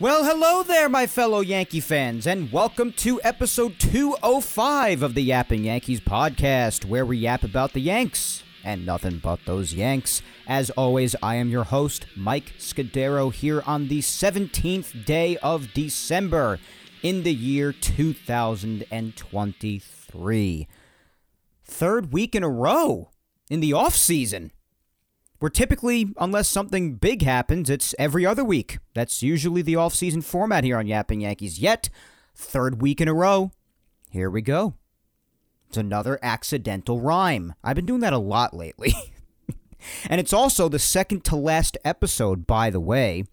Well, hello there, my fellow Yankee fans, and welcome to episode 205 of the Yapping Yankees podcast, where we yap about the Yanks and nothing but those Yanks. As always, I am your host, Mike Scudero, here on the 17th day of December in the year 2023. Third week in a row in the off season. We're typically, unless something big happens, it's every other week. That's usually the off-season format here on Yapping Yankees. Yet, third week in a row, here we go. It's another accidental rhyme. I've been doing that a lot lately. and it's also the second to last episode, by the way,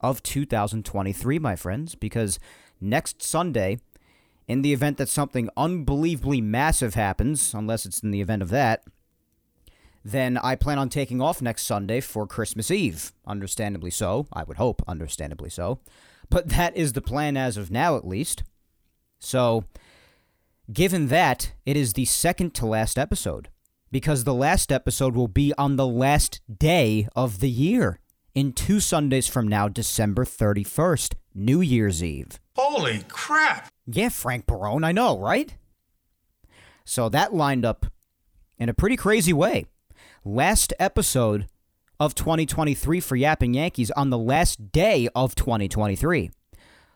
of 2023, my friends, because next Sunday, in the event that something unbelievably massive happens, unless it's in the event of that, then I plan on taking off next Sunday for Christmas Eve. Understandably so. I would hope, understandably so. But that is the plan as of now, at least. So, given that, it is the second to last episode. Because the last episode will be on the last day of the year. In two Sundays from now, December 31st, New Year's Eve. Holy crap! Yeah, Frank Barone, I know, right? So that lined up in a pretty crazy way last episode of 2023 for Yapping Yankees on the last day of 2023.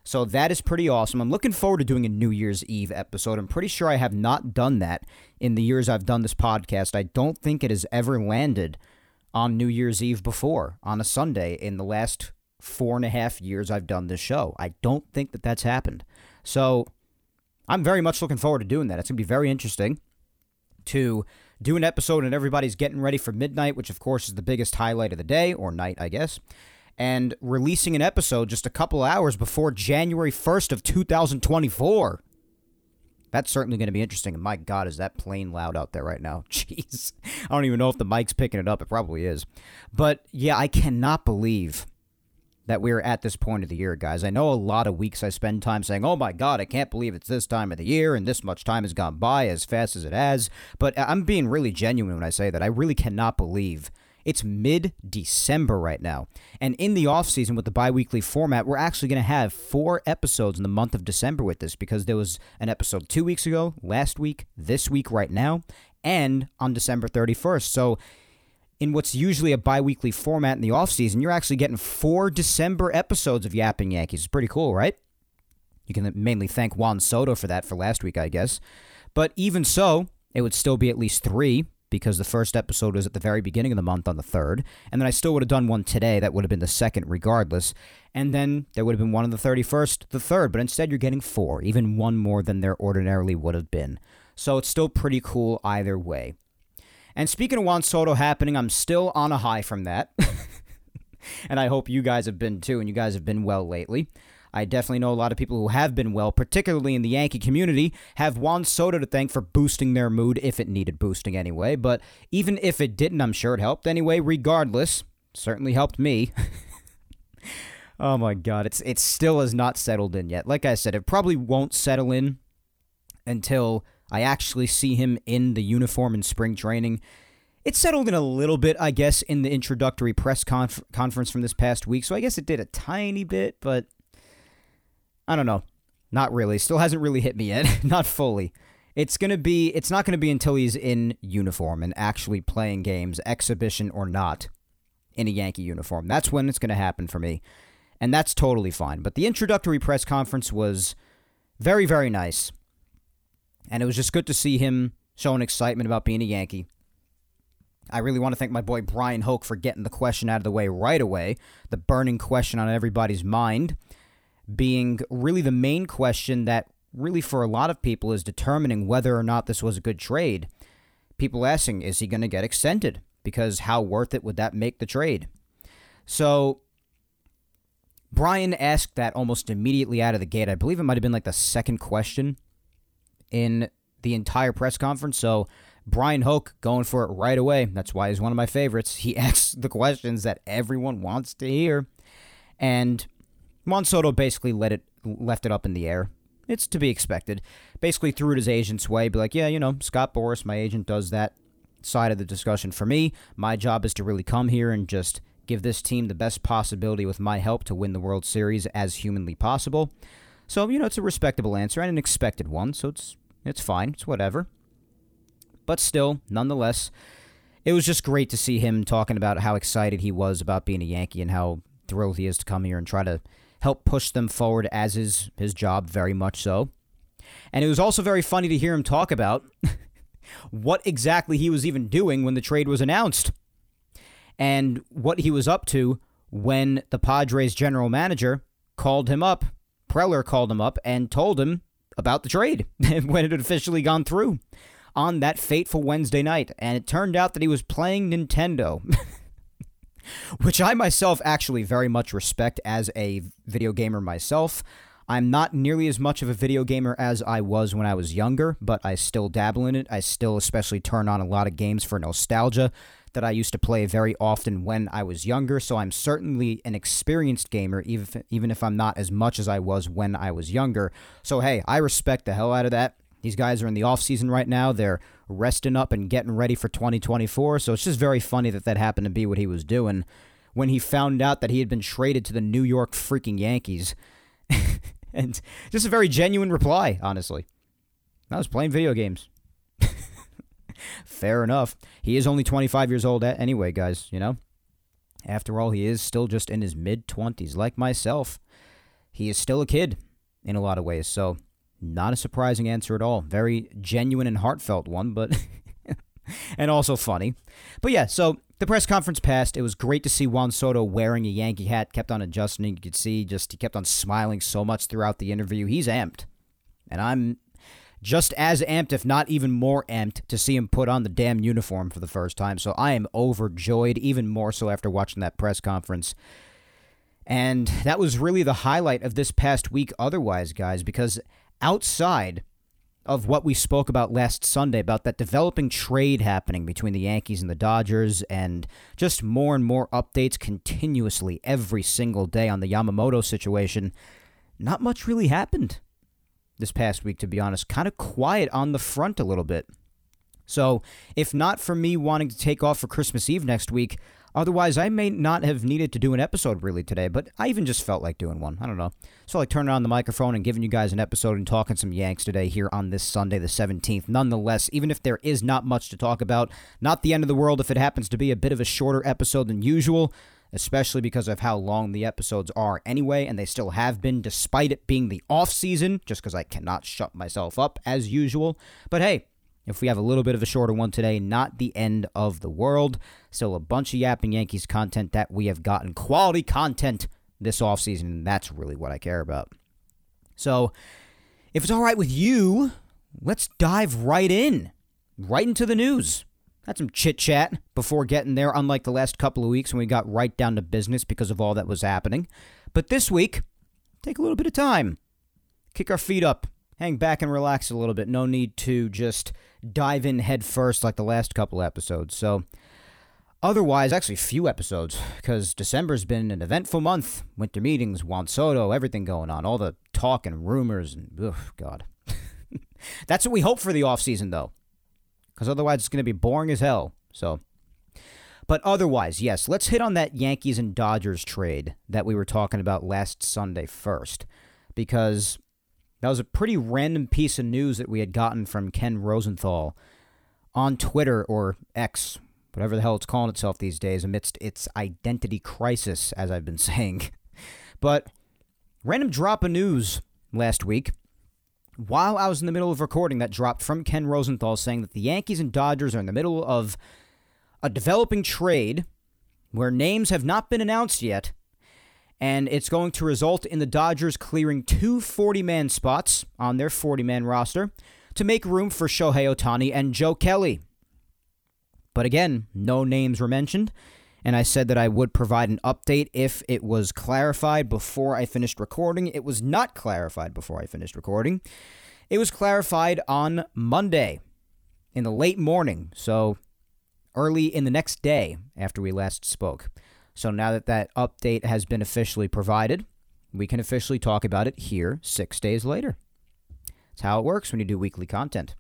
So that is pretty awesome. I'm looking forward to doing a New Year's Eve episode. I'm pretty sure I have not done that in the years I've done this podcast. I don't think it has ever landed on New Year's Eve before, on a Sunday, in the last four and a half years I've done this show. I don't think that that's happened. So I'm very much looking forward to doing that. It's going to be very interesting to do an episode and everybody's getting ready for midnight, which of course is the biggest highlight of the day, or night, I guess, and releasing an episode just a couple hours before January 1st of 2024. That's certainly going to be interesting. And my God, is that plane loud out there right now? Jeez. I don't even know if the mic's picking it up. It probably is. But yeah, I cannot believe that we're at this point of the year, guys. I know a lot of weeks I spend time saying, oh my God, I can't believe it's this time of the year and this much time has gone by as fast as it has. But I'm being really genuine when I say that. I really cannot believe it's mid December right now. And in the off season with the bi weekly format, we're actually going to have four episodes in the month of December with this because there was an episode two weeks ago, last week, this week, right now, and on December 31st. So in what's usually a bi-weekly format in the offseason, you're actually getting four December episodes of Yapping Yankees. It's pretty cool, right? You can mainly thank Juan Soto for that for last week, I guess. But even so, it would still be at least three because the first episode was at the very beginning of the month on the 3rd. And then I still would have done one today. That would have been the second, regardless. And then there would have been one on the 31st, the 3rd. But instead, you're getting four, even one more than there ordinarily would have been. So it's still pretty cool either way. And speaking of Juan Soto happening, I'm still on a high from that. and I hope you guys have been too, and you guys have been well lately. I definitely know a lot of people who have been well, particularly in the Yankee community, have Juan Soto to thank for boosting their mood if it needed boosting anyway. But even if it didn't, I'm sure it helped anyway, regardless. Certainly helped me. oh my god, it's it still has not settled in yet. Like I said, it probably won't settle in until I actually see him in the uniform in spring training. It settled in a little bit, I guess, in the introductory press conf- conference from this past week. So I guess it did a tiny bit, but I don't know. Not really. Still hasn't really hit me yet. not fully. It's to be it's not going to be until he's in uniform and actually playing games, exhibition or not, in a Yankee uniform. That's when it's going to happen for me. And that's totally fine. But the introductory press conference was very very nice. And it was just good to see him showing excitement about being a Yankee. I really want to thank my boy Bryan Hoch for getting the question out of the way right away. The burning question on everybody's mind being really the main question that really for a lot of people is determining whether or not this was a good trade. People asking, is he going to get extended? Because how worth it would that make the trade? So Bryan asked that almost immediately out of the gate. I believe it might have been like the second question in the entire press conference. So Bryan Hoch going for it right away. That's why he's one of my favorites. He asks the questions that everyone wants to hear. And Juan Soto basically let it left it up in the air. It's to be expected. Basically threw it his agent's way, be like, yeah, you know, Scott Boras, my agent, does that side of the discussion for me. My job is to really come here and just give this team the best possibility with my help to win the World Series as humanly possible. So, you know, it's a respectable answer and an expected one, so it's it's fine. It's whatever. But still, nonetheless, it was just great to see him talking about how excited he was about being a Yankee and how thrilled he is to come here and try to help push them forward as is his job, very much so. And it was also very funny to hear him talk about what exactly he was even doing when the trade was announced and what he was up to when the Padres general manager called him up. Preller called him up and told him about the trade when it had officially gone through on that fateful Wednesday night. And it turned out that he was playing Nintendo. which I myself actually very much respect as a video gamer myself. I'm not nearly as much of a video gamer as I was when I was younger, but I still dabble in it. I still especially turn on a lot of games for nostalgia that I used to play very often when I was younger, so I'm certainly an experienced gamer, even if, even if I'm not as much as I was when I was younger. So, hey, I respect the hell out of that. These guys are in the off season right now. They're resting up and getting ready for 2024. So it's just very funny that that happened to be what he was doing when he found out that he had been traded to the New York freaking Yankees. and just a very genuine reply, honestly. I was playing video games. Fair enough. He is only 25 years old anyway, guys, you know? After all, he is still just in his mid 20s, like myself. He is still a kid in a lot of ways, so not a surprising answer at all. Very genuine and heartfelt one, but. and also funny. But yeah, so the press conference passed. It was great to see Juan Soto wearing a Yankee hat, kept on adjusting. You could see just he kept on smiling so much throughout the interview. He's amped. And I'm just as amped, if not even more amped, to see him put on the damn uniform for the first time. So I am overjoyed, even more so after watching that press conference. And that was really the highlight of this past week, otherwise, guys, because outside of what we spoke about last Sunday about that developing trade happening between the Yankees and the Dodgers, and just more and more updates continuously every single day on the Yamamoto situation, not much really happened this past week, to be honest. Kind of quiet on the front a little bit. So, if not for me wanting to take off for Christmas Eve next week, Otherwise, I may not have needed to do an episode really today, but I even just felt like doing one. I don't know. So, like turning on the microphone and giving you guys an episode and talking some Yanks today here on this Sunday, the 17th. Nonetheless, even if there is not much to talk about, not the end of the world if it happens to be a bit of a shorter episode than usual, especially because of how long the episodes are anyway, and they still have been despite it being the off season, just because I cannot shut myself up as usual. But hey, if we have a little bit of a shorter one today, not the end of the world. Still a bunch of Yapping Yankees content that we have gotten. Quality content this offseason, and that's really what I care about. So, if it's all right with you, let's dive right in, right into the news. Had some chit chat before getting there, unlike the last couple of weeks when we got right down to business because of all that was happening. But this week, take a little bit of time, kick our feet up, hang back and relax a little bit. No need to just dive in head first like the last couple episodes. So, otherwise, actually, few episodes because December's been an eventful month. Winter meetings, Juan Soto, everything going on, all the talk and rumors, and ugh, God. That's what we hope for the off season, though, because otherwise it's going to be boring as hell. So, but otherwise, yes, let's hit on that Yankees and Dodgers trade that we were talking about last Sunday first, because that was a pretty random piece of news that we had gotten from Ken Rosenthal on Twitter or X, whatever the hell it's calling itself these days, amidst its identity crisis, as I've been saying. But random drop of news last week. While I was in the middle of recording, that dropped from Ken Rosenthal saying that the Yankees and Dodgers are in the middle of a developing trade where names have not been announced yet and it's going to result in the Dodgers clearing two 40 man spots on their 40 man roster to make room for Shohei Ohtani and Joe Kelly. But again, no names were mentioned, and I said that I would provide an update if it was clarified before I finished recording. It was not clarified before I finished recording. It was clarified on Monday in the late morning, so early in the next day after we last spoke. So now that that update has been officially provided, we can officially talk about it here six days later. That's how it works when you do weekly content.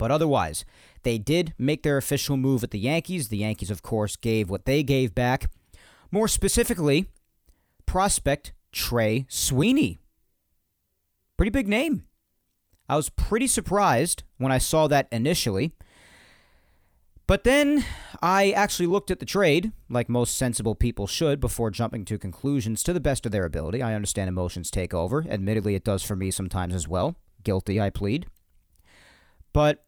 But otherwise, they did make their official move at the Yankees. The Yankees, of course, gave what they gave back. More specifically, prospect Trey Sweeney. Pretty big name. I was pretty surprised when I saw that initially. But then I actually looked at the trade, like most sensible people should, before jumping to conclusions to the best of their ability. I understand emotions take over. Admittedly, it does for me sometimes as well. Guilty, I plead. But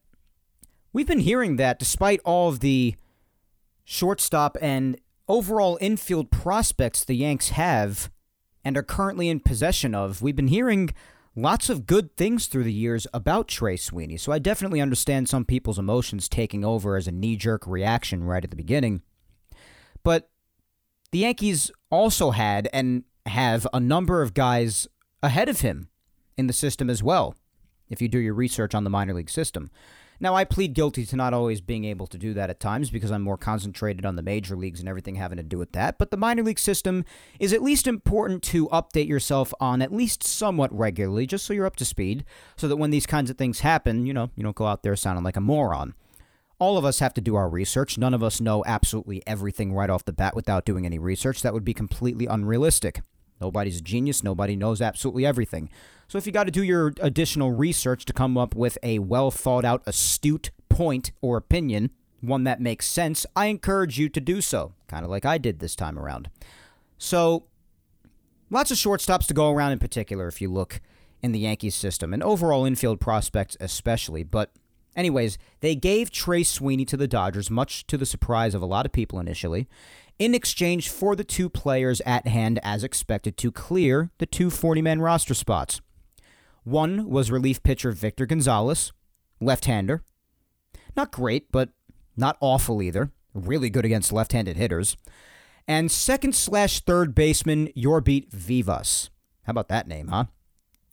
We've been hearing that despite all of the shortstop and overall infield prospects the Yanks have and are currently in possession of, we've been hearing lots of good things through the years about Trey Sweeney. So I definitely understand some people's emotions taking over as a knee jerk reaction right at the beginning. But the Yankees also had and have a number of guys ahead of him in the system as well, if you do your research on the minor league system. Now, I plead guilty to not always being able to do that at times because I'm more concentrated on the major leagues and everything having to do with that. But the minor league system is at least important to update yourself on at least somewhat regularly, just so you're up to speed, so that when these kinds of things happen, you know, you don't go out there sounding like a moron. All of us have to do our research. None of us know absolutely everything right off the bat without doing any research. That would be completely unrealistic. Nobody's a genius. Nobody knows absolutely everything. So if you got to do your additional research to come up with a well thought out, astute point or opinion, one that makes sense, I encourage you to do so, kind of like I did this time around. So, lots of shortstops to go around in particular if you look in the Yankees system, and overall infield prospects especially. But, anyways, they gave Trey Sweeney to the Dodgers, much to the surprise of a lot of people initially, in exchange for the two players at hand as expected to clear the two 40 man roster spots. One was relief pitcher Victor Gonzalez, left hander. Not great, but not awful either. Really good against left handed hitters. And second slash third baseman Jorbit Vivas. How about that name, huh?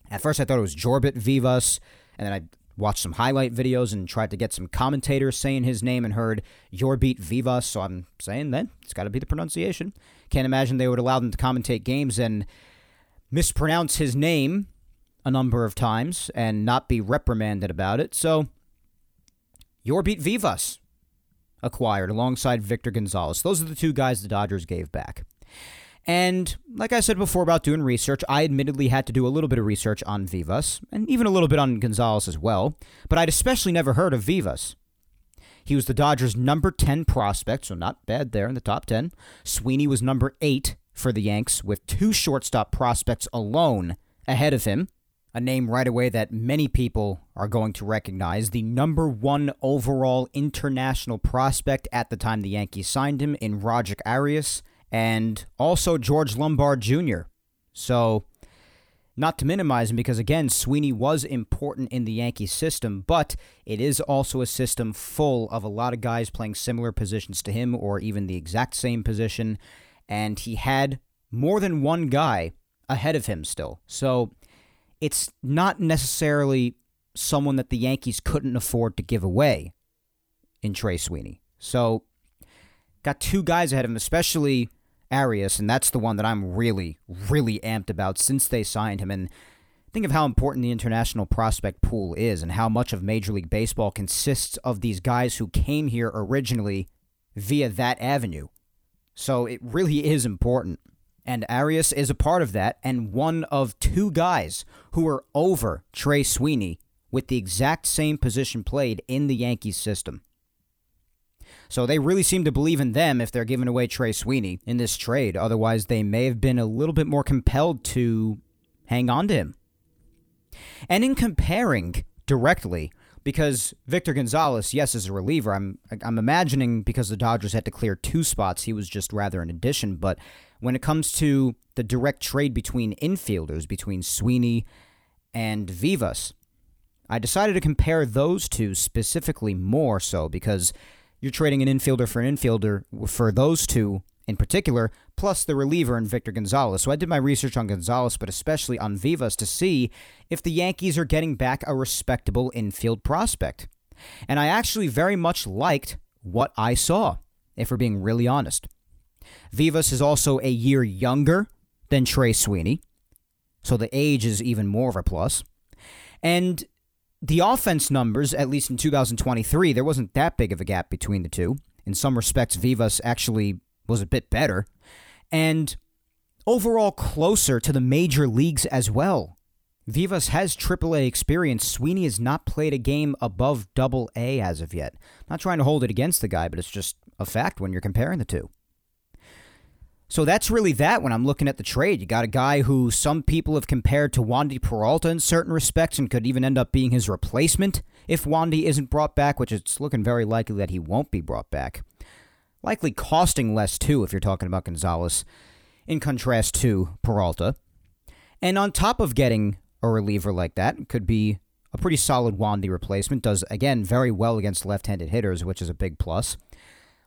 At first I thought it was Jorbit Vivas, and then I watched some highlight videos and tried to get some commentators saying his name and heard your beat Vivas, so I'm saying then it's got to be the pronunciation. Can't imagine they would allow them to commentate games and mispronounce his name a number of times and not be reprimanded about it. So, your beat Vivas acquired alongside Victor Gonzalez. Those are the two guys the Dodgers gave back. And like I said before about doing research, I admittedly had to do a little bit of research on Vivas, and even a little bit on Gonzalez as well, but I'd especially never heard of Vivas. He was the Dodgers' number 10 prospect, so not bad there in the top 10. Sweeney was number 8 for the Yanks, with two shortstop prospects alone ahead of him a name right away that many people are going to recognize. The number one overall international prospect at the time the Yankees signed him in Rojek Arias, and also George Lombard Jr. So, not to minimize him, because again, Sweeney was important in the Yankee system, but it is also a system full of a lot of guys playing similar positions to him or even the exact same position, and he had more than one guy ahead of him still. So, it's not necessarily someone that the Yankees couldn't afford to give away in Trey Sweeney. So, got two guys ahead of him, especially Arias, and that's the one that I'm really, really amped about since they signed him. And think of how important the international prospect pool is and how much of Major League Baseball consists of these guys who came here originally via that avenue. So, it really is important and Arias is a part of that, and one of two guys who are over Trey Sweeney with the exact same position played in the Yankees system. So they really seem to believe in them if they're giving away Trey Sweeney in this trade. Otherwise, they may have been a little bit more compelled to hang on to him. And in comparing directly, because Victor Gonzalez, yes, is a reliever. I'm I'm imagining because the Dodgers had to clear two spots, he was just rather an addition. But when it comes to the direct trade between infielders, between Sweeney and Vivas, I decided to compare those two specifically more so because you're trading an infielder for an infielder for those two in particular, plus the reliever in Victor Gonzalez. So I did my research on Gonzalez, but especially on Vivas to see if the Yankees are getting back a respectable infield prospect. And I actually very much liked what I saw, if we're being really honest. Vivas is also a year younger than Trey Sweeney, so the age is even more of a plus. And the offense numbers, at least in 2023, there wasn't that big of a gap between the two. In some respects, Vivas actually was a bit better. And overall closer to the major leagues as well. Vivas has AAA experience. Sweeney has not played a game above double A as of yet. Not trying to hold it against the guy, but it's just a fact when you're comparing the two. So that's really that when I'm looking at the trade. You got a guy who some people have compared to Wandy Peralta in certain respects and could even end up being his replacement if Wandy isn't brought back, which it's looking very likely that he won't be brought back. Likely costing less too if you're talking about Gonzalez, in contrast to Peralta. And on top of getting a reliever like that, could be a pretty solid Wandy replacement. Does, again, very well against left handed hitters, which is a big plus.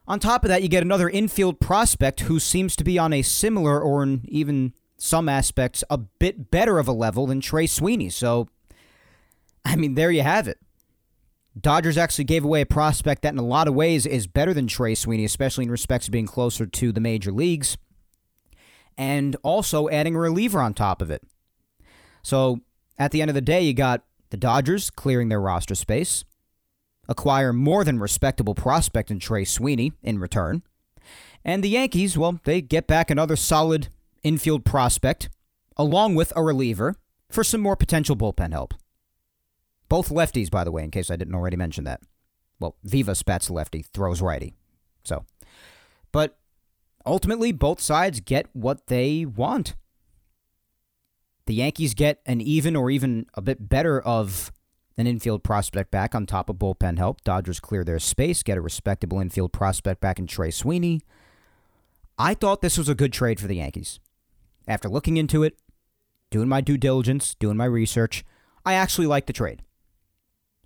On top of that, you get another infield prospect who seems to be on a similar or in even some aspects a bit better of a level than Trey Sweeney. So, I mean, there you have it. Dodgers actually gave away a prospect that, in a lot of ways, is better than Trey Sweeney, especially in respects of being closer to the major leagues, and also adding a reliever on top of it. So, at the end of the day, you got the Dodgers clearing their roster space acquire more than respectable prospect in Trey Sweeney in return. And the Yankees, well, they get back another solid infield prospect, along with a reliever, for some more potential bullpen help. Both lefties, by the way, in case I didn't already mention that. Well, Viva bats lefty, throws righty. So, but ultimately, both sides get what they want. The Yankees get an even or even a bit better of an infield prospect back on top of bullpen help. Dodgers clear their space, get a respectable infield prospect back in Trey Sweeney. I thought this was a good trade for the Yankees. After looking into it, doing my due diligence, doing my research, I actually like the trade.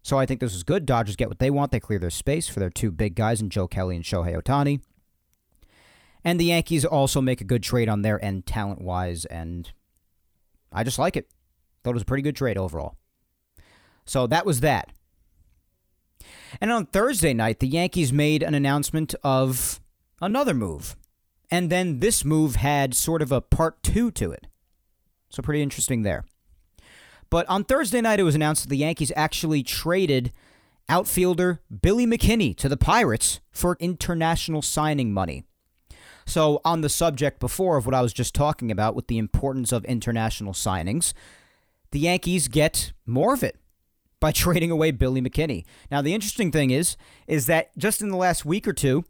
So I think this is good. Dodgers get what they want. They clear their space for their two big guys in Joe Kelly and Shohei Ohtani. And the Yankees also make a good trade on their end, talent wise, and I just like it. Thought it was a pretty good trade overall. So that was that. And on Thursday night, the Yankees made an announcement of another move. And then this move had sort of a part two to it. So pretty interesting there. But on Thursday night, it was announced that the Yankees actually traded outfielder Billy McKinney to the Pirates for international signing money. So, on the subject before of what I was just talking about with the importance of international signings, the Yankees get more of it by trading away Billy McKinney. Now, the interesting thing is, is that just in the last week or two,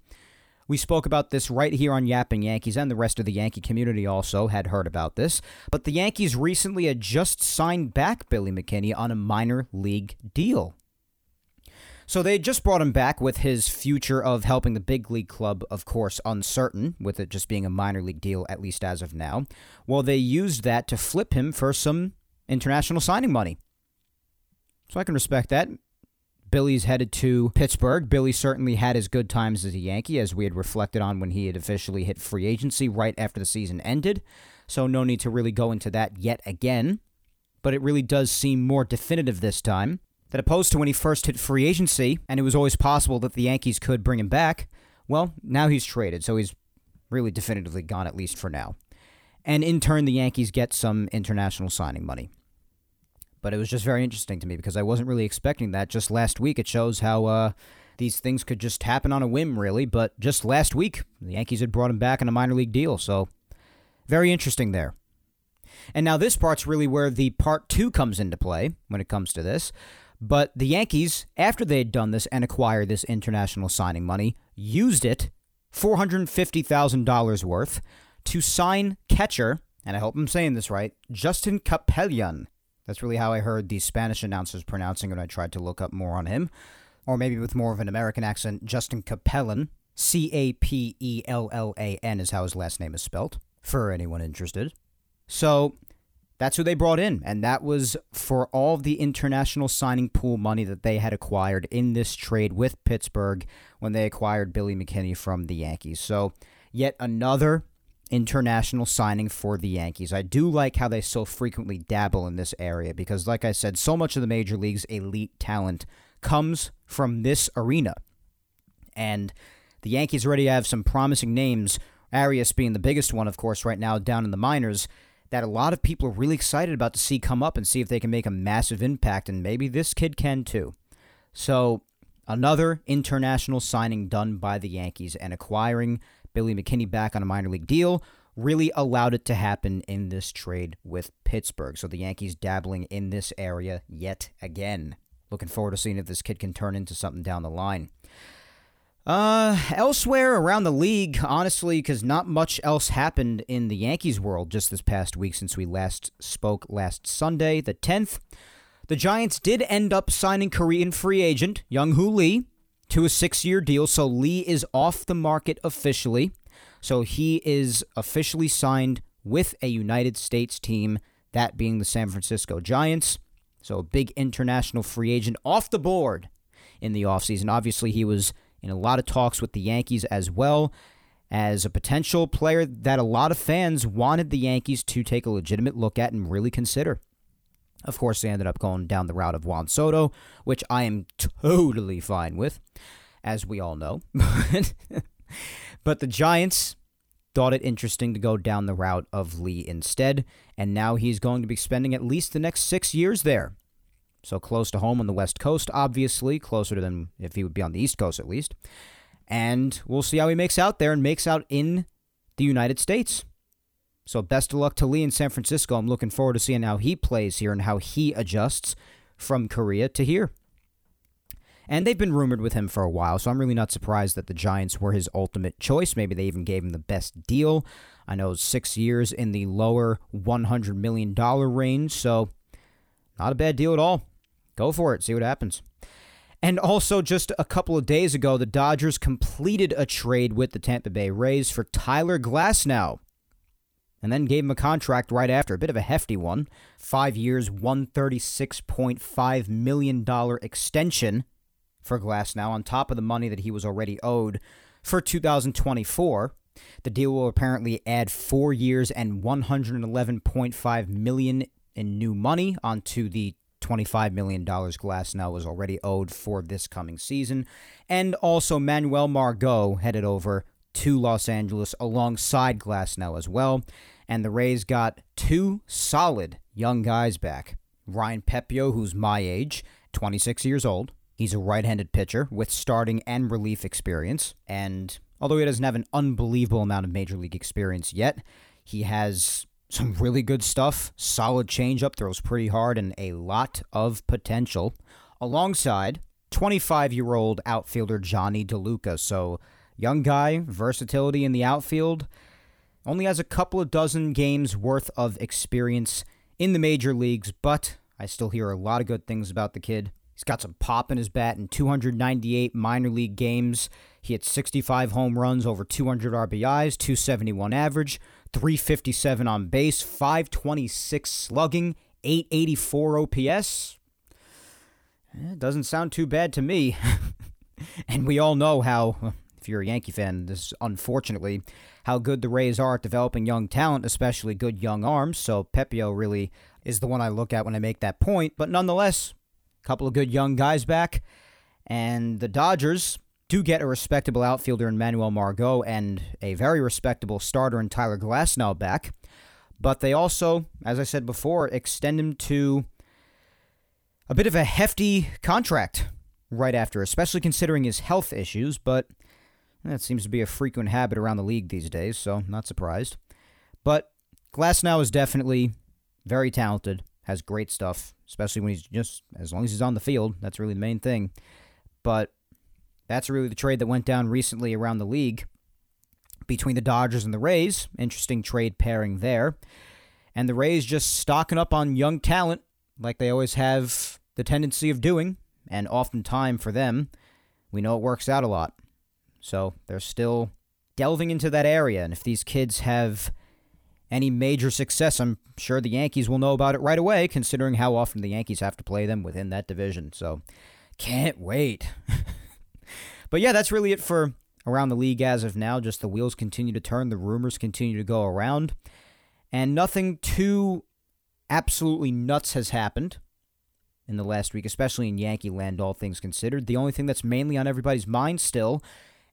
we spoke about this right here on Yapping Yankees, and the rest of the Yankee community also had heard about this. But the Yankees recently had just signed back Billy McKinney on a minor league deal. So they just brought him back with his future of helping the big league club, of course, uncertain, with it just being a minor league deal, at least as of now. Well, they used that to flip him for some international signing money. So I can respect that. Billy's headed to Pittsburgh. Billy certainly had his good times as a Yankee, as we had reflected on when he had officially hit free agency right after the season ended. So no need to really go into that yet again. But it really does seem more definitive this time that opposed to when he first hit free agency, and it was always possible that the Yankees could bring him back. Well, now he's traded, so he's really definitively gone, at least for now. And in turn, the Yankees get some international signing money. But it was just very interesting to me because I wasn't really expecting that. Just last week, it shows how uh, these things could just happen on a whim, really. But just last week, the Yankees had brought him back in a minor league deal. So very interesting there. And now this part's really where the part two comes into play when it comes to this. But the Yankees, after they had done this and acquired this international signing money, used it, $450,000 worth, to sign catcher, and I hope I'm saying this right, Justin Capellan that's really how I heard the Spanish announcers pronouncing it when I tried to look up more on him. Or maybe with more of an American accent, Justin Capellan. C A P E L L A N is how his last name is spelled, for anyone interested. So, that's who they brought in, and that was for all the international signing pool money that they had acquired in this trade with Pittsburgh when they acquired Billy McKinney from the Yankees. So, yet another international signing for the Yankees. I do like how they so frequently dabble in this area because, like I said, so much of the major league's elite talent comes from this arena. And the Yankees already have some promising names, Arias being the biggest one, of course, right now down in the minors that a lot of people are really excited about to see come up and see if they can make a massive impact, and maybe this kid can too. So, another international signing done by the Yankees and acquiring Billy McKinney back on a minor league deal really allowed it to happen in this trade with Pittsburgh. So, the Yankees dabbling in this area yet again. Looking forward to seeing if this kid can turn into something down the line. Uh, elsewhere around the league, honestly, because not much else happened in the Yankees world just this past week since we last spoke last Sunday, the 10th. The Giants did end up signing Korean free agent Jung Hoo Lee to a six year deal, so Lee is off the market officially. So he is officially signed with a United States team, that being the San Francisco Giants. So a big international free agent off the board in the offseason. Obviously, he was in a lot of talks with the Yankees as well as a potential player that a lot of fans wanted the Yankees to take a legitimate look at and really consider. Of course, they ended up going down the route of Juan Soto, which I am totally fine with, as we all know. but the Giants thought it interesting to go down the route of Lee instead, and now he's going to be spending at least the next six years there. So close to home on the West Coast, obviously, closer to than if he would be on the East Coast at least. And we'll see how he makes out there and makes out in the United States. So best of luck to Lee in San Francisco. I'm looking forward to seeing how he plays here and how he adjusts from Korea to here. And they've been rumored with him for a while, so I'm really not surprised that the Giants were his ultimate choice. Maybe they even gave him the best deal. I know six years in the lower $100 million range, so not a bad deal at all. Go for it. See what happens. And also, just a couple of days ago, the Dodgers completed a trade with the Tampa Bay Rays for Tyler Glasnow. And then gave him a contract right after, a bit of a hefty one. Five years, $136.5 million extension for Glasnow, on top of the money that he was already owed for 2024. The deal will apparently add four years and 111.5 million in new money onto the $25 million Glasnow was already owed for this coming season. And also, Manuel Margot headed over to Los Angeles alongside Glasnow as well. And the Rays got two solid young guys back. Ryan Pepiot, who's my age, 26 years old. He's a right handed pitcher with starting and relief experience. And although he doesn't have an unbelievable amount of major league experience yet, he has some really good stuff, solid changeup, throws pretty hard, and a lot of potential. Alongside 25 year old outfielder Jonny DeLuca. So, young guy, versatility in the outfield, only has a couple of dozen games worth of experience in the major leagues, but I still hear a lot of good things about the kid. He's got some pop in his bat in 298 minor league games. He hit 65 home runs, over 200 RBIs, 271 average, 357 on base, 526 slugging, 884 OPS. It eh, doesn't sound too bad to me. and we all know how, if you're a Yankee fan, this is unfortunately, how good the Rays are at developing young talent, especially good young arms. So Pepiot really is the one I look at when I make that point. But nonetheless, a couple of good young guys back. And the Dodgers, do get a respectable outfielder in Manuel Margot and a very respectable starter in Tyler Glasnow back. But they also, as I said before, extend him to a bit of a hefty contract right after, especially considering his health issues. But that seems to be a frequent habit around the league these days, so not surprised. But Glasnow is definitely very talented, has great stuff, especially when he's just, as long as he's on the field. That's really the main thing. But that's really the trade that went down recently around the league between the Dodgers and the Rays. Interesting trade pairing there. And the Rays just stocking up on young talent like they always have the tendency of doing. And oftentimes for them, we know it works out a lot. So they're still delving into that area. And if these kids have any major success, I'm sure the Yankees will know about it right away, considering how often the Yankees have to play them within that division. So, can't wait. but yeah, that's really it for around the league as of now. Just the wheels continue to turn, the rumors continue to go around, and nothing too absolutely nuts has happened in the last week, especially in Yankee land, all things considered. The only thing that's mainly on everybody's mind still,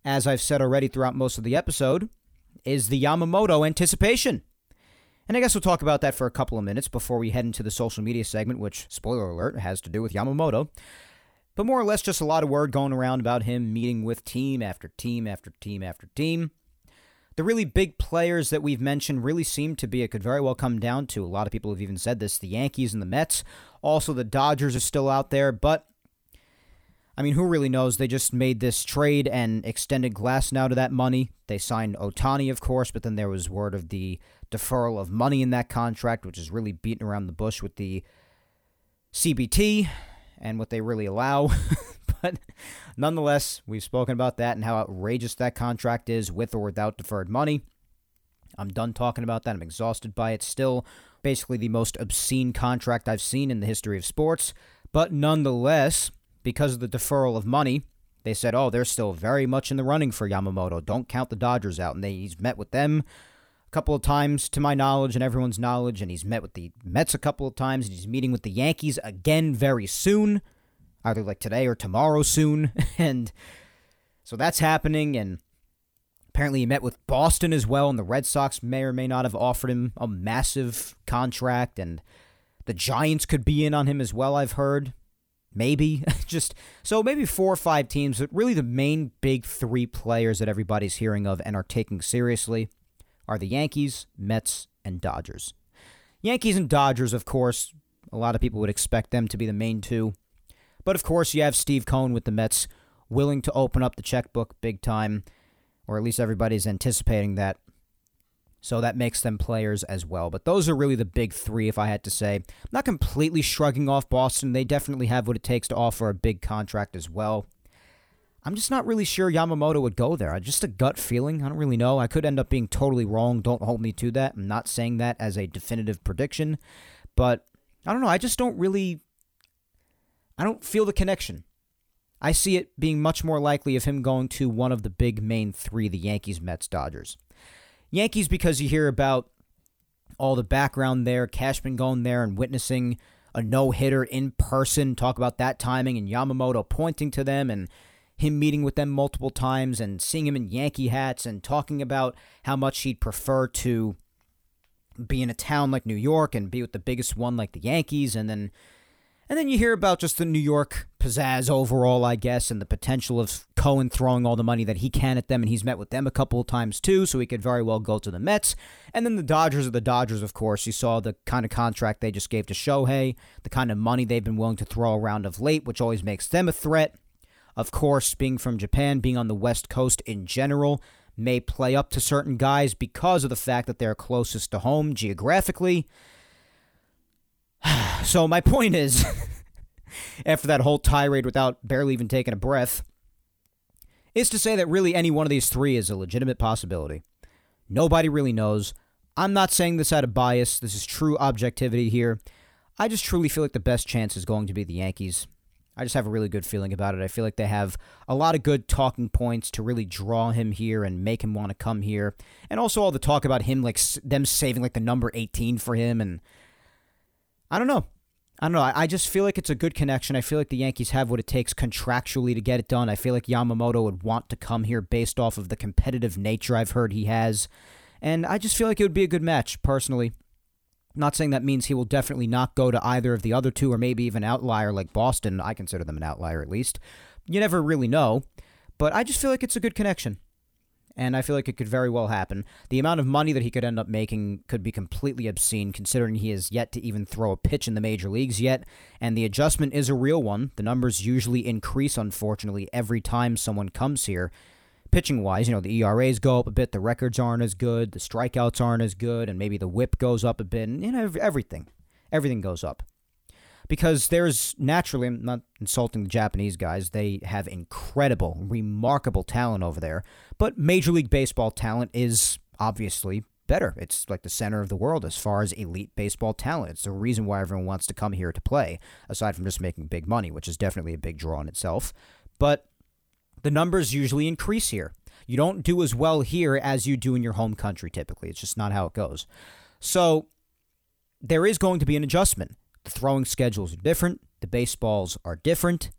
as I've said already throughout most of the episode, is the Yamamoto anticipation. And I guess we'll talk about that for a couple of minutes before we head into the social media segment, which, spoiler alert, has to do with Yamamoto. But more or less, just a lot of word going around about him meeting with team after team after team after team. The really big players that we've mentioned really seem to be, it could very well come down to, a lot of people have even said this, the Yankees and the Mets. Also, the Dodgers are still out there, but I mean, who really knows? They just made this trade and extended Glasnow to that money. They signed Ohtani, of course, but then there was word of the deferral of money in that contract, which is really beating around the bush with the CBT and what they really allow. but nonetheless, we've spoken about that and how outrageous that contract is with or without deferred money. I'm done talking about that. I'm exhausted by it. Still, basically the most obscene contract I've seen in the history of sports. But nonetheless, because of the deferral of money, they said, oh, they're still very much in the running for Yamamoto. Don't count the Dodgers out. And they, he's met with them a couple of times to my knowledge and everyone's knowledge, and he's met with the Mets a couple of times, and he's meeting with the Yankees again very soon, either like today or tomorrow soon. and so that's happening, and apparently he met with Boston as well, and the Red Sox may or may not have offered him a massive contract, and the Giants could be in on him as well, I've heard. Maybe. Just so maybe four or five teams, but really the main big three players that everybody's hearing of and are taking seriously are the Yankees, Mets, and Dodgers. Yankees and Dodgers, of course, a lot of people would expect them to be the main two. But of course, you have Steve Cohen with the Mets willing to open up the checkbook big time, or at least everybody's anticipating that. So that makes them players as well. But those are really the big three, if I had to say. I'm not completely shrugging off Boston. They definitely have what it takes to offer a big contract as well. I'm just not really sure Yamamoto would go there. Just a gut feeling. I don't really know. I could end up being totally wrong. Don't hold me to that. I'm not saying that as a definitive prediction, but I don't know. I just don't really. I don't feel the connection. I see it being much more likely of him going to one of the big main three the Yankees, Mets, Dodgers. Yankees, because you hear about all the background there, Cashman going there and witnessing a no hitter in person, talk about that timing, and Yamamoto pointing to them and him meeting with them multiple times and seeing him in Yankee hats and talking about how much he'd prefer to be in a town like New York and be with the biggest one like the Yankees. And then and then you hear about just the New York pizzazz overall, I guess, and the potential of Cohen throwing all the money that he can at them, and he's met with them a couple of times too, so he could very well go to the Mets. And then the Dodgers are the Dodgers, of course. You saw the kind of contract they just gave to Shohei, the kind of money they've been willing to throw around of late, which always makes them a threat. Of course, being from Japan, being on the West Coast in general, may play up to certain guys because of the fact that they're closest to home geographically. so, my point is after that whole tirade without barely even taking a breath, is to say that really any one of these three is a legitimate possibility. Nobody really knows. I'm not saying this out of bias. This is true objectivity here. I just truly feel like the best chance is going to be the Yankees. I just have a really good feeling about it. I feel like they have a lot of good talking points to really draw him here and make him want to come here. And also all the talk about him, like them saving like the number 18 for him. And I don't know. I don't know. I just feel like it's a good connection. I feel like the Yankees have what it takes contractually to get it done. I feel like Yamamoto would want to come here based off of the competitive nature I've heard he has. And I just feel like it would be a good match, personally. Not saying that means he will definitely not go to either of the other two, or maybe even outlier like Boston. I consider them an outlier at least. You never really know. But I just feel like it's a good connection. And I feel like it could very well happen. The amount of money that he could end up making could be completely obscene, considering he has yet to even throw a pitch in the major leagues yet. And the adjustment is a real one. The numbers usually increase, unfortunately, every time someone comes here pitching wise, you know, the ERAs go up a bit, the records aren't as good, the strikeouts aren't as good, and maybe the whip goes up a bit, and you know, everything. Everything goes up. Because there's naturally, I'm not insulting the Japanese guys, they have incredible, remarkable talent over there. But Major League Baseball talent is obviously better. It's like the center of the world as far as elite baseball talent. It's the reason why everyone wants to come here to play, aside from just making big money, which is definitely a big draw in itself. But the numbers usually increase here. You don't do as well here as you do in your home country typically. It's just not how it goes. So there is going to be an adjustment. The throwing schedules are different, the baseballs are different.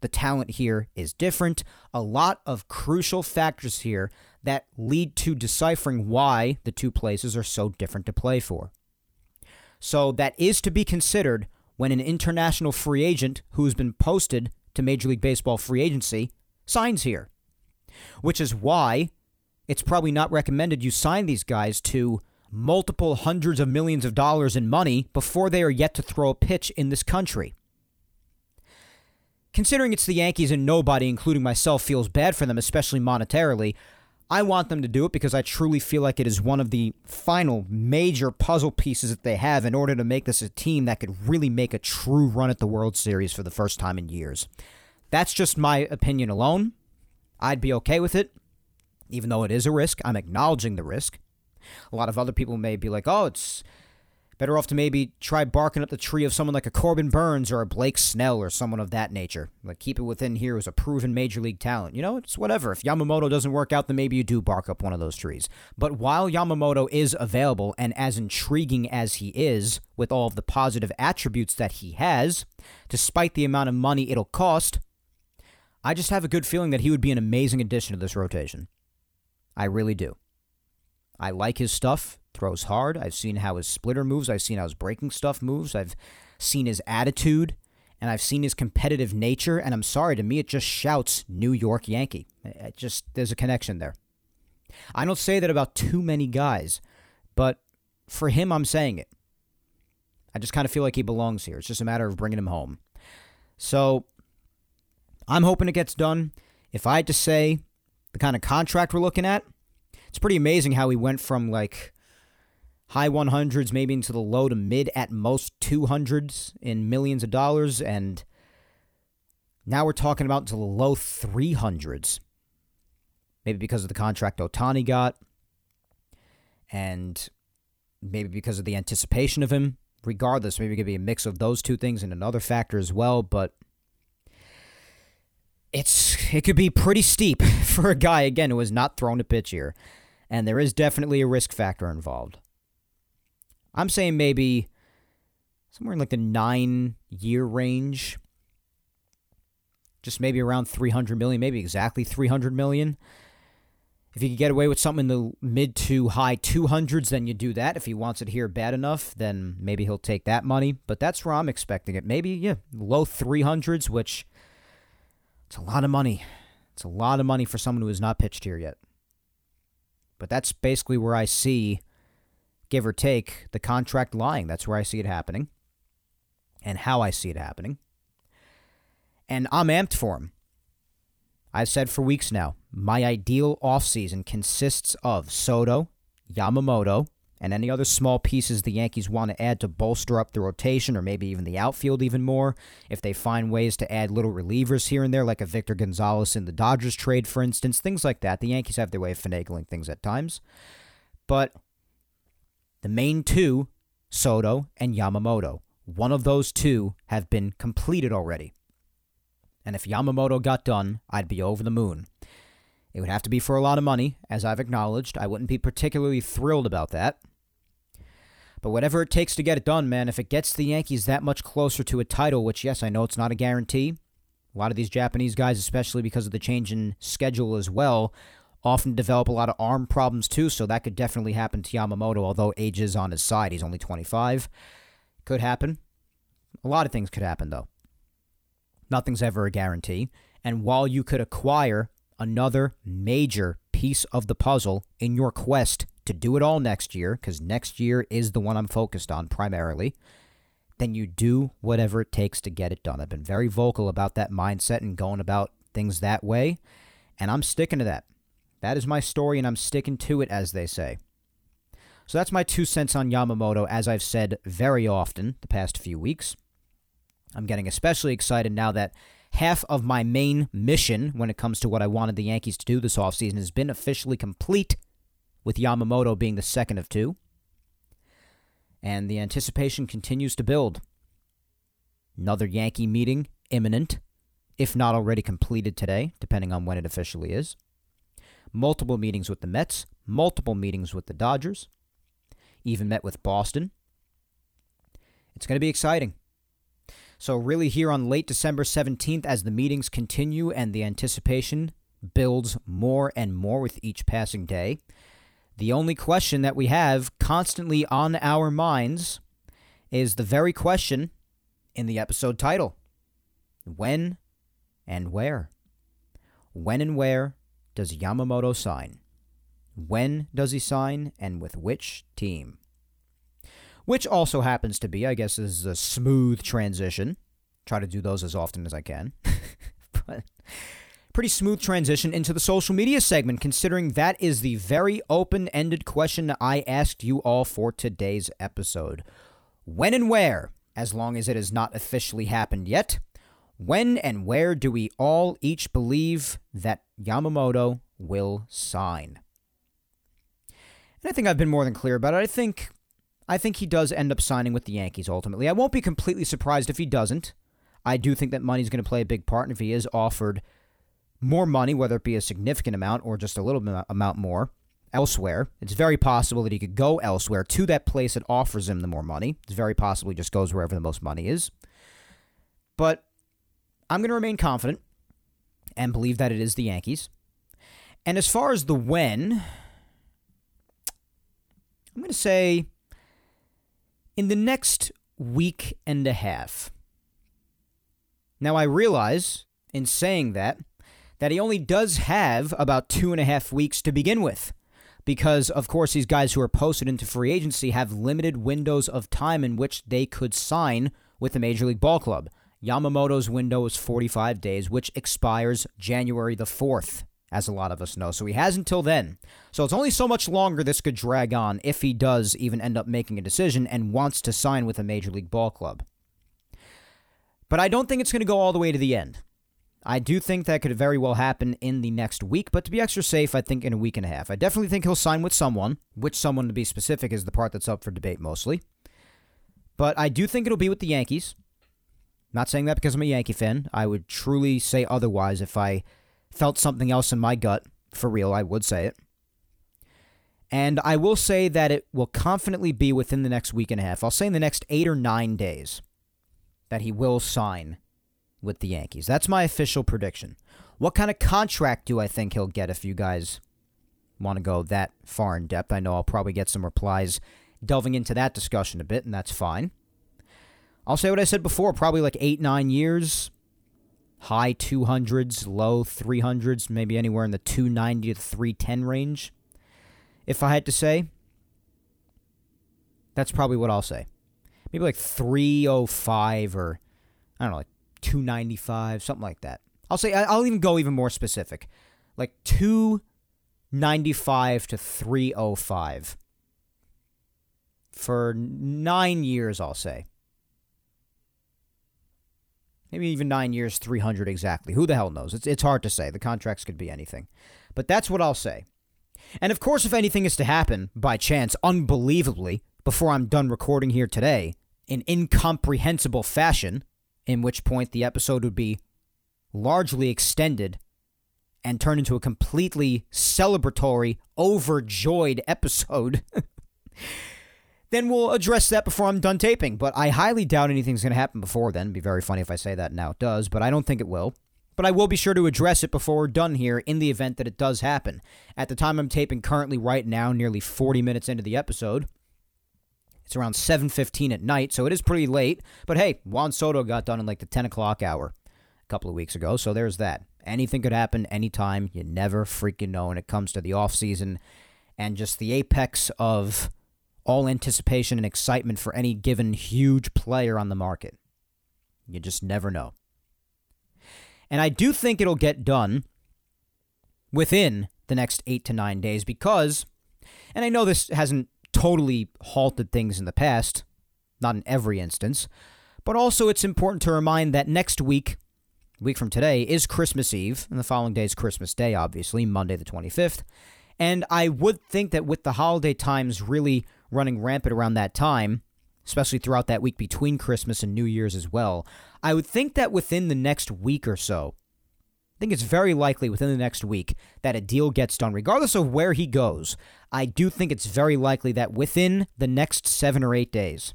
The talent here is different. A lot of crucial factors here that lead to deciphering why the two places are so different to play for. So that is to be considered when an international free agent who's been posted to Major League Baseball free agency signs here. Which is why it's probably not recommended you sign these guys to multiple hundreds of millions of dollars in money before they are yet to throw a pitch in this country. Considering it's the Yankees and nobody, including myself, feels bad for them, especially monetarily, I want them to do it because I truly feel like it is one of the final major puzzle pieces that they have in order to make this a team that could really make a true run at the World Series for the first time in years. That's just my opinion alone. I'd be okay with it, even though it is a risk. I'm acknowledging the risk. A lot of other people may be like, oh, it's better off to maybe try barking up the tree of someone like a Corbin Burnes or a Blake Snell or someone of that nature. Like, keep it within here as a proven major league talent. You know, it's whatever. If Yamamoto doesn't work out, then maybe you do bark up one of those trees. But while Yamamoto is available and as intriguing as he is, with all of the positive attributes that he has, despite the amount of money it'll cost, I just have a good feeling that he would be an amazing addition to this rotation. I really do. I like his stuff. Throws hard. I've seen how his splitter moves. I've seen how his breaking stuff moves. I've seen his attitude and I've seen his competitive nature. And I'm sorry, to me, it just shouts New York Yankee. It just there's a connection there. I don't say that about too many guys, but for him, I'm saying it. I just kind of feel like he belongs here. It's just a matter of bringing him home. So I'm hoping it gets done. If I had to say the kind of contract we're looking at, it's pretty amazing how he went from like high 100s, maybe into the low to mid at most 200s in millions of dollars. And now we're talking about into the low 300s. Maybe because of the contract Ohtani got. And maybe because of the anticipation of him. Regardless, maybe it could be a mix of those two things and another factor as well. But it's it could be pretty steep for a guy again who has not thrown a pitch here, and there is definitely a risk factor involved. I'm saying maybe somewhere in like the nine year range, just maybe around 300 million, maybe exactly 300 million. If you could get away with something in the mid to high 200s, then you do that. If he wants it here bad enough, then maybe he'll take that money. But that's where I'm expecting it. Maybe, yeah, low 300s, which it's a lot of money. It's a lot of money for someone who has not pitched here yet. But that's basically where I see, give or take, the contract lying. That's where I see it happening and how I see it happening. And I'm amped for him. I've said for weeks now, my ideal offseason consists of Soto, Yamamoto, and any other small pieces the Yankees want to add to bolster up the rotation or maybe even the outfield even more. If they find ways to add little relievers here and there, like a Victor Gonzalez in the Dodgers trade, for instance, things like that. The Yankees have their way of finagling things at times. But the main two, Soto and Yamamoto, one of those two have been completed already. And if Yamamoto got done, I'd be over the moon. It would have to be for a lot of money, as I've acknowledged. I wouldn't be particularly thrilled about that. But whatever it takes to get it done, man, if it gets the Yankees that much closer to a title, which, yes, I know it's not a guarantee. A lot of these Japanese guys, especially because of the change in schedule as well, often develop a lot of arm problems too, so that could definitely happen to Yamamoto, although age is on his side. He's only 25. Could happen. A lot of things could happen, though. Nothing's ever a guarantee. And while you could acquire another major piece of the puzzle in your quest to do it all next year, because next year is the one I'm focused on primarily, then you do whatever it takes to get it done. I've been very vocal about that mindset and going about things that way, and I'm sticking to that. That is my story, and I'm sticking to it, as they say. So that's my two cents on Yamamoto, as I've said very often the past few weeks. I'm getting especially excited now that half of my main mission when it comes to what I wanted the Yankees to do this offseason has been officially complete. with Yamamoto being the second of two. And the anticipation continues to build. Another Yankee meeting imminent, if not already completed today, depending on when it officially is. Multiple meetings with the Mets, multiple meetings with the Dodgers, even met with Boston. It's going to be exciting. So, really, here on late December 17th, as the meetings continue and the anticipation builds more and more with each passing day, the only question that we have constantly on our minds is the very question in the episode title When and where? When and where does Yamamoto sign? When does he sign and with which team? Which also happens to be, I guess, is a smooth transition. Try to do those as often as I can. but pretty smooth transition into the social media segment, considering that is the very open ended question I asked you all for today's episode. When and where, as long as it has not officially happened yet, when and where do we all each believe that Yamamoto will sign? And I think I've been more than clear about it. I think I think he does end up signing with the Yankees ultimately. I won't be completely surprised if he doesn't. I do think that money's going to play a big part, and if he is offered more money, whether it be a significant amount or just a little amount more elsewhere. It's very possible that he could go elsewhere to that place that offers him the more money. It's very possible he just goes wherever the most money is. But I'm going to remain confident and believe that it is the Yankees. And as far as the when, I'm going to say in the next week and a half. Now, I realize in saying that that he only does have about two and a half weeks to begin with. Because, of course, these guys who are posted into free agency have limited windows of time in which they could sign with the Major League Ball Club. Yamamoto's window is 45 days, which expires January the 4th, as a lot of us know. So he has until then. So it's only so much longer this could drag on if he does even end up making a decision and wants to sign with a Major League Ball Club. But I don't think it's going to go all the way to the end. I do think that could very well happen in the next week, but to be extra safe, I think in a week and a half. I definitely think he'll sign with someone. Which someone to be specific is the part that's up for debate mostly. But I do think it'll be with the Yankees. Not saying that because I'm a Yankee fan. I would truly say otherwise if I felt something else in my gut. For real, I would say it. And I will say that it will confidently be within the next week and a half. I'll say in the next eight or nine days that he will sign with the Yankees. That's my official prediction. What kind of contract do I think he'll get if you guys want to go that far in depth? I know I'll probably get some replies delving into that discussion a bit, and that's fine. I'll say what I said before probably like eight, nine years, high 200s, low 300s, maybe anywhere in the 290 to 310 range. If I had to say, that's probably what I'll say. Maybe like 305 or, I don't know, like 295, something like that. I'll say I'll even go even more specific. Like 295 to 305 for 9 years I'll say. Maybe even 9 years 300 exactly. Who the hell knows? It's it's hard to say. The contracts could be anything. But that's what I'll say. And of course if anything is to happen by chance unbelievably before I'm done recording here today in incomprehensible fashion, in which point the episode would be largely extended and turn into a completely celebratory, overjoyed episode, then we'll address that before I'm done taping. But I highly doubt anything's going to happen before then. It'd be very funny if I say that now it does, but I don't think it will. But I will be sure to address it before we're done here in the event that it does happen. At the time I'm taping currently right now, nearly 40 minutes into the episode, it's around 7.15 at night, so it is pretty late. But hey, Juan Soto got done in like the 10 o'clock hour a couple of weeks ago, so there's that. Anything could happen anytime. You never freaking know when it comes to the offseason and just the apex of all anticipation and excitement for any given huge player on the market. You just never know. And I do think it'll get done within the next eight to nine days because, and I know this hasn't totally halted things in the past, not in every instance, but also it's important to remind that next week, week from today, is Christmas Eve, and the following day is Christmas Day, obviously, Monday the 25th. And I would think that with the holiday times really running rampant around that time, especially throughout that week between Christmas and New Year's as well, I would think that within the next week or so, I think it's very likely within the next week that a deal gets done, regardless of where he goes. I do think it's very likely that within the next seven or eight days.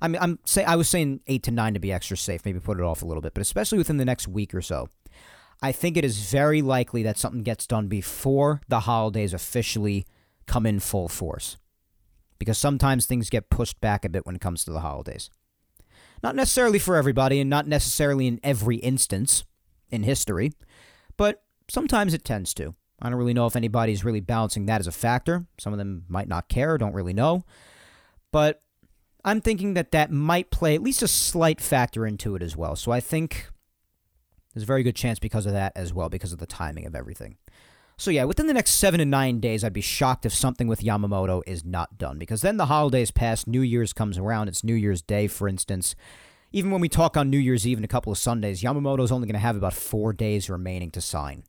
I mean, I'm say I was saying eight to nine to be extra safe, maybe put it off a little bit, but especially within the next week or so. I think it is very likely that something gets done before the holidays officially come in full force. Because sometimes things get pushed back a bit when it comes to the holidays. Not necessarily for everybody and not necessarily in every instance in history, but sometimes it tends to. I don't really know if anybody's really balancing that as a factor. Some of them might not care, don't really know. But I'm thinking that that might play at least a slight factor into it as well. So I think there's a very good chance because of that as well, because of the timing of everything. So yeah, within the next seven to nine days, I'd be shocked if something with Yamamoto is not done, because then the holidays pass, New Year's comes around, it's New Year's Day, for instance. Even when we talk on New Year's Eve and a couple of Sundays, Yamamoto's only going to have about four days remaining to sign.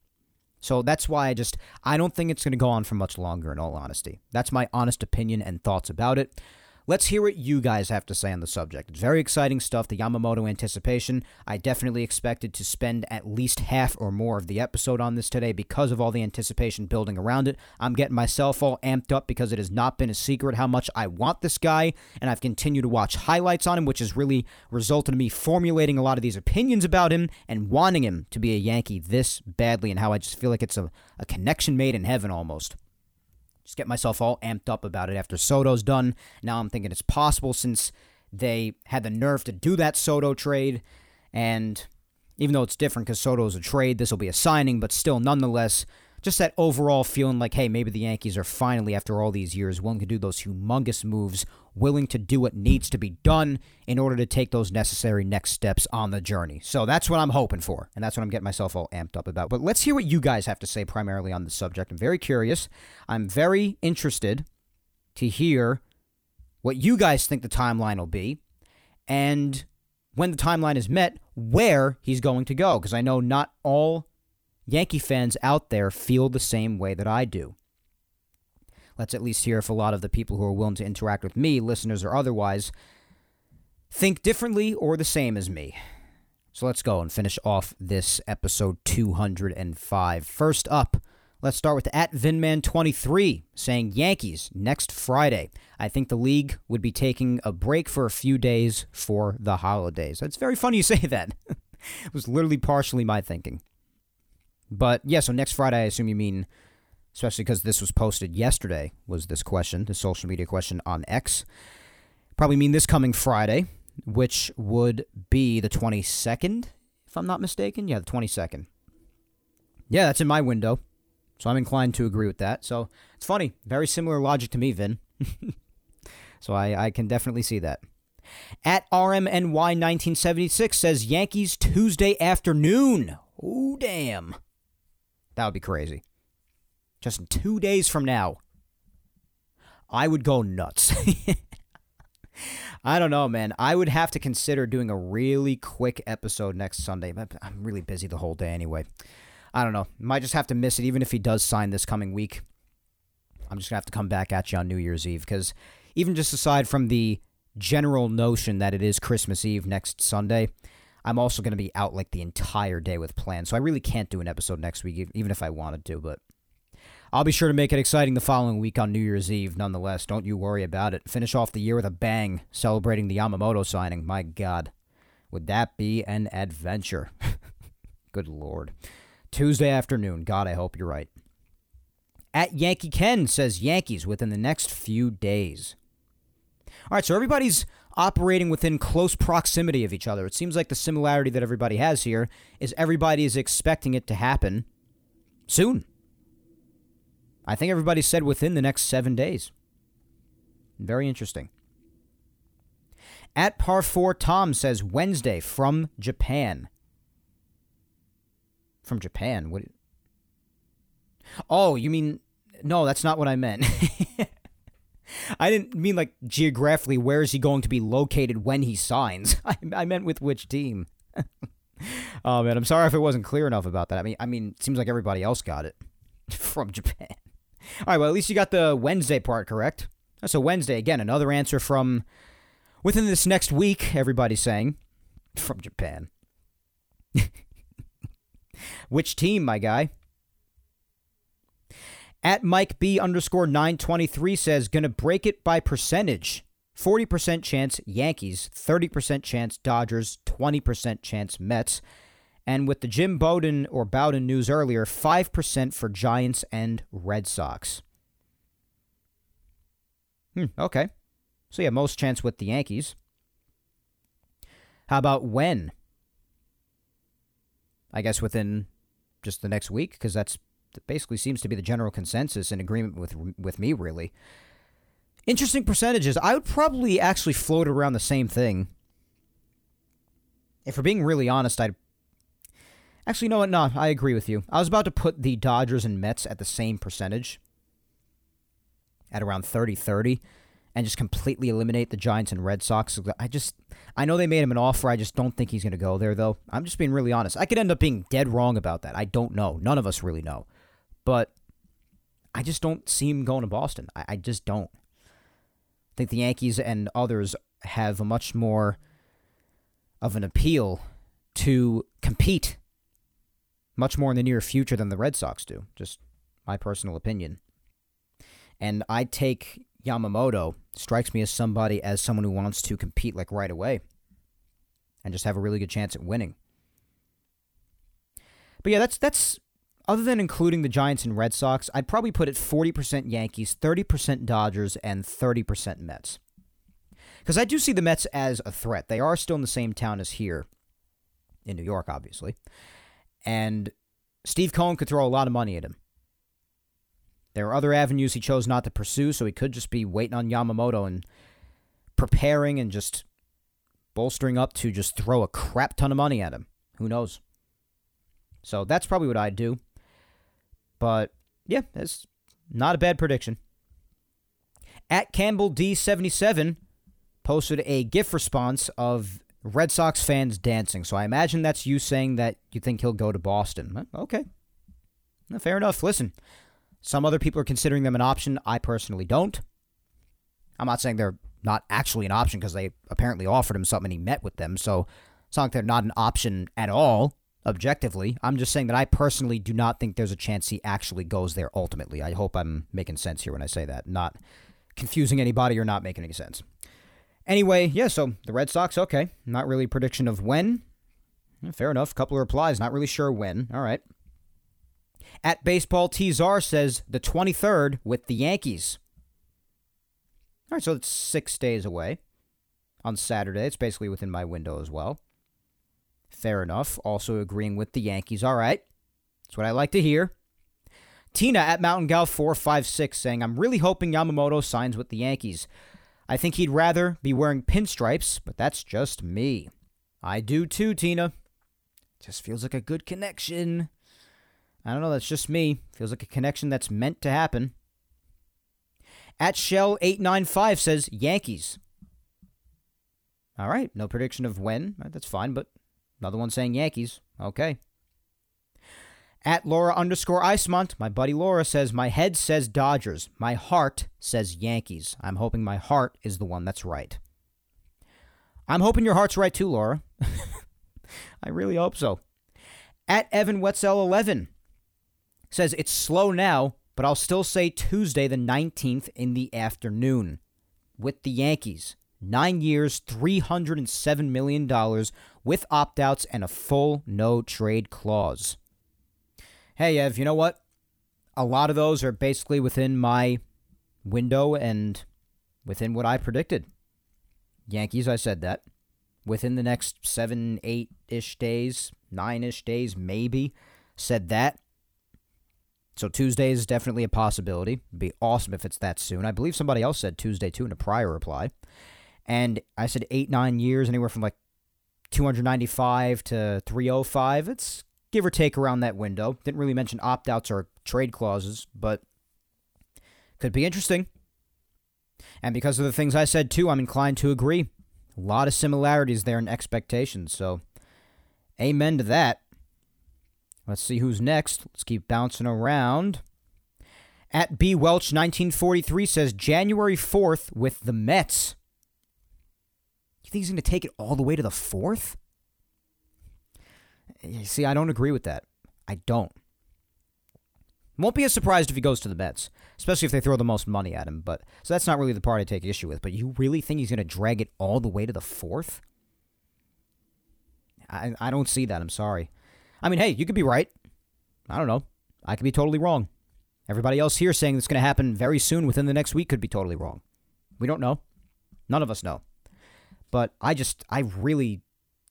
So that's why I just I don't think it's going to go on for much longer. In all honesty, that's my honest opinion and thoughts about it. Let's hear what you guys have to say on the subject. It's very exciting stuff, the Yamamoto anticipation. I definitely expected to spend at least half or more of the episode on this today because of all the anticipation building around it. I'm getting myself all amped up because it has not been a secret how much I want this guy, and I've continued to watch highlights on him, which has really resulted in me formulating a lot of these opinions about him and wanting him to be a Yankee this badly, and how I just feel like it's a, a connection made in heaven almost just get myself all amped up about it after Soto's done. Now I'm thinking it's possible since they had the nerve to do that Soto trade. And even though it's different because Soto's a trade, this will be a signing, but still, nonetheless, just that overall feeling like, hey, maybe the Yankees are finally, after all these years, willing to do those humongous moves, willing to do what needs to be done in order to take those necessary next steps on the journey. So that's what I'm hoping for, and that's what I'm getting myself all amped up about. But let's hear what you guys have to say primarily on the subject. I'm very curious. I'm very interested to hear what you guys think the timeline will be, and when the timeline is met, where he's going to go. Because I know not all Yankee fans out there feel the same way that I do. Let's at least hear if a lot of the people who are willing to interact with me, listeners or otherwise, think differently or the same as me. So let's go and finish off this episode 205. First up, let's start with at Vinman23 saying Yankees next Friday. I think the league would be taking a break for a few days for the holidays. It's very funny you say that. it was literally partially my thinking. But yeah, so next Friday, I assume you mean, especially because this was posted yesterday, was this question, the social media question on X. Probably mean this coming Friday, which would be the 22nd, if I'm not mistaken. Yeah, the 22nd. Yeah, that's in my window. So I'm inclined to agree with that. So it's funny. Very similar logic to me, Vin. so I, I can definitely see that. At RMNY1976 says Yankees Tuesday afternoon. Oh, damn. That would be crazy. Just two days from now, I would go nuts. I don't know, man. I would have to consider doing a really quick episode next Sunday, but I'm really busy the whole day anyway. I don't know. Might just have to miss it, even if he does sign this coming week. I'm just going to have to come back at you on New Year's Eve because even just aside from the general notion that it is Christmas Eve next Sunday, I'm also going to be out like the entire day with plans, so I really can't do an episode next week, even if I wanted to. But I'll be sure to make it exciting the following week on New Year's Eve, nonetheless. Don't you worry about it. Finish off the year with a bang, celebrating the Yamamoto signing. My God. Would that be an adventure? Good Lord. Tuesday afternoon. God, I hope you're right. At Yankee Ken says Yankees within the next few days. All right, so everybody's operating within close proximity of each other. It seems like the similarity that everybody has here is everybody is expecting it to happen soon. I think everybody said within the next seven days. Very interesting. At par 4, Tom says Wednesday from Japan. From Japan? What? Oh, you mean. No, that's not what I meant. I didn't mean like geographically where is he going to be located when he signs. I, I meant with which team. oh man, I'm sorry if it wasn't clear enough about that. I mean, I mean, it seems like everybody else got it from Japan. All right, well, at least you got the Wednesday part correct. So, Wednesday, again, another answer from within this next week, everybody's saying. From Japan. Which team, my guy? At Mike B underscore 923 says, gonna break it by percentage. 40% chance Yankees, 30% chance Dodgers, 20% chance Mets. And with the Jim Bowden or Bowden news earlier, 5% for Giants and Red Sox. Hmm, okay. So yeah, most chance with the Yankees. How about when? I guess within just the next week, because that's that basically seems to be the general consensus and agreement with with me. Really interesting percentages. I would probably actually float around the same thing. If we're being really honest, I'd actually what? No, I agree with you. I was about to put the Dodgers and Mets at the same percentage, at around 30-30 and just completely eliminate the Giants and Red Sox. I just, I know they made him an offer. I just don't think he's going to go there, though. I'm just being really honest. I could end up being dead wrong about that. I don't know. None of us really know. But I just don't see him going to Boston. I, I just don't. I think the Yankees and others have a much more of an appeal to compete much more in the near future than the Red Sox do. Just my personal opinion. And I take Yamamoto strikes me as somebody as someone who wants to compete like right away and just have a really good chance at winning. But yeah, that's that's other than including the Giants and Red Sox, I'd probably put it 40% Yankees, 30% Dodgers, and 30% Mets. Because I do see the Mets as a threat. They are still in the same town as here in New York, obviously. And Steve Cohen could throw a lot of money at him. There are other avenues he chose not to pursue, so he could just be waiting on Yamamoto and preparing and just bolstering up to just throw a crap ton of money at him. Who knows? So that's probably what I'd do. But yeah, that's not a bad prediction. At Campbell D77 posted a GIF response of Red Sox fans dancing. So I imagine that's you saying that you think he'll go to Boston. Okay. Fair enough. Listen, some other people are considering them an option. I personally don't. I'm not saying they're not actually an option because they apparently offered him something and he met with them. So it's not like they're not an option at all, objectively. I'm just saying that I personally do not think there's a chance he actually goes there ultimately. I hope I'm making sense here when I say that. Not confusing anybody or not making any sense. Anyway, yeah, so the Red Sox, okay. Not really prediction of when. Fair enough. Couple of replies. Not really sure when. All right. At Baseball Tzar says the 23rd with the Yankees. All right, so it's six days away on Saturday. It's basically within my window as well. Fair enough. Also agreeing with the Yankees. All right. That's what I like to hear. Tina at Mountain Gal 456 saying, I'm really hoping Yamamoto signs with the Yankees. I think he'd rather be wearing pinstripes, but that's just me. I do too, Tina. Just feels like a good connection. I don't know, that's just me. Feels like a connection that's meant to happen. At Shell895 says Yankees. All right, no prediction of when. That's fine, but another one saying Yankees. Okay. At Laura underscore Icemont, my buddy Laura says, My head says Dodgers. My heart says Yankees. I'm hoping my heart is the one that's right. I'm hoping your heart's right too, Laura. I really hope so. At Evan Wetzel 11 says it's slow now, but I'll still say Tuesday the 19th in the afternoon with the Yankees. Nine years, $307 million with opt outs and a full no trade clause. Hey, Ev, you know what? A lot of those are basically within my window and within what I predicted. Yankees, I said that. Within the next seven, eight ish days, nine ish days, maybe, said that. So Tuesday is definitely a possibility. It'd be awesome if it's that soon. I believe somebody else said Tuesday too in a prior reply. And I said eight, nine years, anywhere from like 295 to 305. It's give or take around that window. Didn't really mention opt outs or trade clauses, but could be interesting. And because of the things I said too, I'm inclined to agree. A lot of similarities there in expectations. So, amen to that. Let's see who's next. Let's keep bouncing around. At B Welch 1943 says January 4th with the Mets. Think he's going to take it all the way to the 4th? See, I don't agree with that. I don't. Won't be as surprised if he goes to the Mets, especially if they throw the most money at him. But so that's not really the part I take issue with. But you really think he's going to drag it all the way to the fourth? I I don't see that. I'm sorry. I mean, hey, you could be right. I don't know. I could be totally wrong. Everybody else here saying it's going to happen very soon within the next week could be totally wrong. We don't know. None of us know. But I just, I really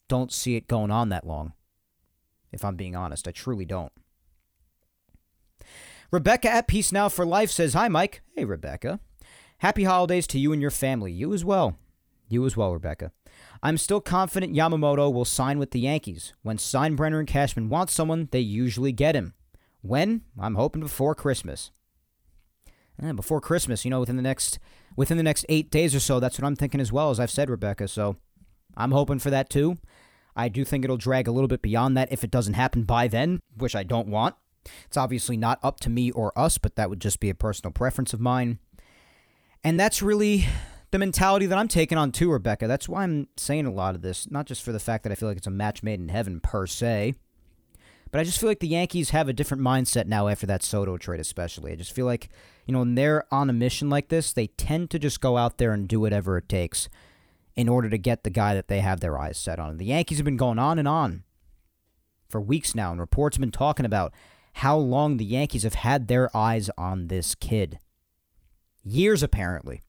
don't see it going on that long. If I'm being honest, I truly don't. Rebecca at Peace Now for Life says, Hi, Mike. Hey, Rebecca. Happy holidays to you and your family. You as well. You as well, Rebecca. I'm still confident Yamamoto will sign with the Yankees. When Steinbrenner and Cashman want someone, they usually get him. When? I'm hoping before Christmas. And before Christmas, you know, within the next within the next eight days or so, that's what I'm thinking as well, as I've said, Rebecca. So I'm hoping for that too. I do think it'll drag a little bit beyond that if it doesn't happen by then, which I don't want. It's obviously not up to me or us, but that would just be a personal preference of mine. And that's really the mentality that I'm taking on too, Rebecca. That's why I'm saying a lot of this, not just for the fact that I feel like it's a match made in heaven per se, but I just feel like the Yankees have a different mindset now after that Soto trade, especially. I just feel like, you know, when they're on a mission like this, they tend to just go out there and do whatever it takes in order to get the guy that they have their eyes set on. The Yankees have been going on and on for weeks now, and reports have been talking about how long the Yankees have had their eyes on this kid. Years, apparently.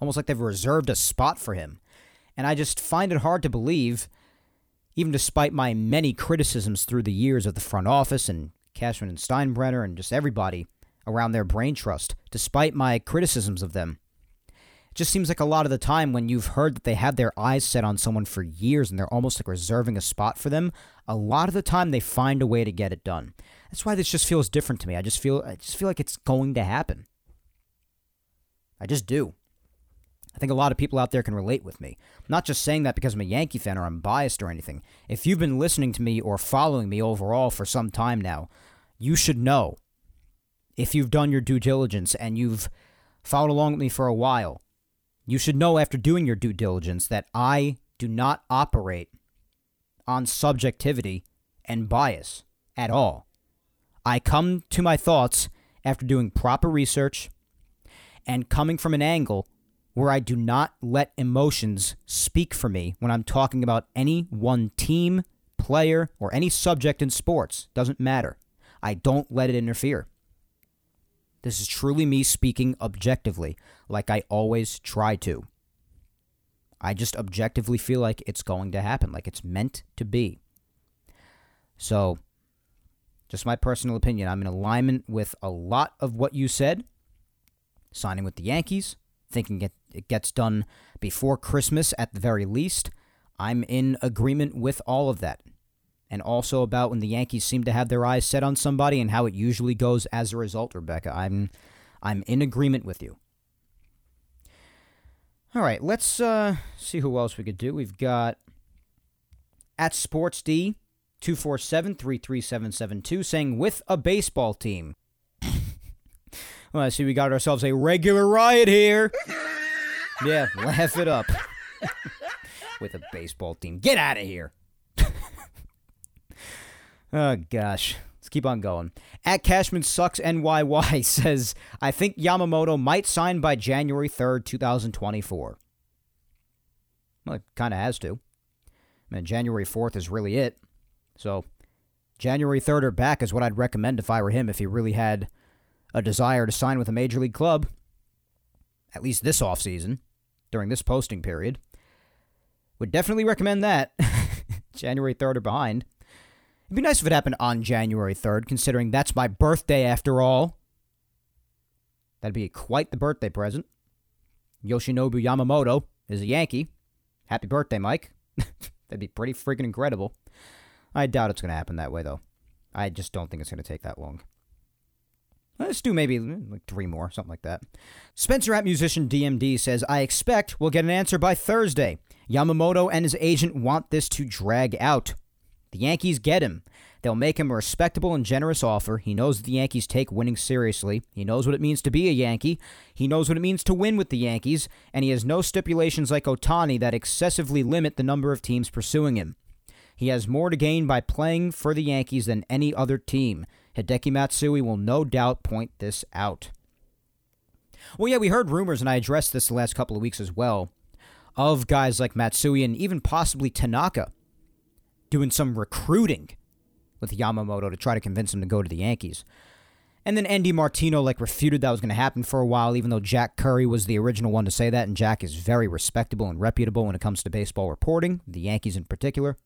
Almost like they've reserved a spot for him. And I just find it hard to believe, even despite my many criticisms through the years of the front office and Cashman and Steinbrenner and just everybody around their brain trust, despite my criticisms of them. It just seems like a lot of the time when you've heard that they have their eyes set on someone for years and they're almost like reserving a spot for them, a lot of the time they find a way to get it done. That's why this just feels different to me. I just feel I just feel like it's going to happen. I just do. I think a lot of people out there can relate with me. I'm not just saying that because I'm a Yankee fan or I'm biased or anything. If you've been listening to me or following me overall for some time now, you should know. If you've done your due diligence and you've followed along with me for a while, you should know after doing your due diligence that I do not operate on subjectivity and bias at all. I come to my thoughts after doing proper research and coming from an angle where I do not let emotions speak for me when I'm talking about any one team, player, or any subject in sports. Doesn't matter. I don't let it interfere. This is truly me speaking objectively, like I always try to. I just objectively feel like it's going to happen, like it's meant to be. So, just my personal opinion. I'm in alignment with a lot of what you said. Signing with the Yankees, thinking it, it gets done before Christmas at the very least. I'm in agreement with all of that. And also about when the Yankees seem to have their eyes set on somebody and how it usually goes as a result, Rebecca. I'm I'm in agreement with you. All right, let's uh, see who else we could do. We've got at SportsD 247 33772 saying with a baseball team. well, I see we got ourselves a regular riot here. yeah, laugh it up. with a baseball team. Get out of here. Oh, gosh. Let's keep on going. At Cashman Sucks NYY says, I think Yamamoto might sign by January 3rd, 2024. Well, it kind of has to. I mean, January 4th is really it. So, January 3rd or back is what I'd recommend if I were him if he really had a desire to sign with a major league club, at least this offseason, during this posting period. Would definitely recommend that. January 3rd or behind. It'd be nice if it happened on January 3rd, considering that's my birthday after all. That'd be quite the birthday present. Yoshinobu Yamamoto is a Yankee. Happy birthday, Mike. That'd be pretty freaking incredible. I doubt it's going to happen that way, though. I just don't think it's going to take that long. Let's do maybe mm, like three more, something like that. Spencer at Musician DMD says, I expect we'll get an answer by Thursday. Yamamoto and his agent want this to drag out. The Yankees get him. They'll make him a respectable and generous offer. He knows the Yankees take winning seriously. He knows what it means to be a Yankee. He knows what it means to win with the Yankees, and he has no stipulations like Ohtani that excessively limit the number of teams pursuing him. He has more to gain by playing for the Yankees than any other team. Hideki Matsui will no doubt point this out. Well, yeah, we heard rumors, and I addressed this the last couple of weeks as well, of guys like Matsui and even possibly Tanaka doing some recruiting with Yamamoto to try to convince him to go to the Yankees. And then Andy Martino like refuted that was going to happen for a while, even though Jack Curry was the original one to say that, and Jack is very respectable and reputable when it comes to baseball reporting, the Yankees in particular.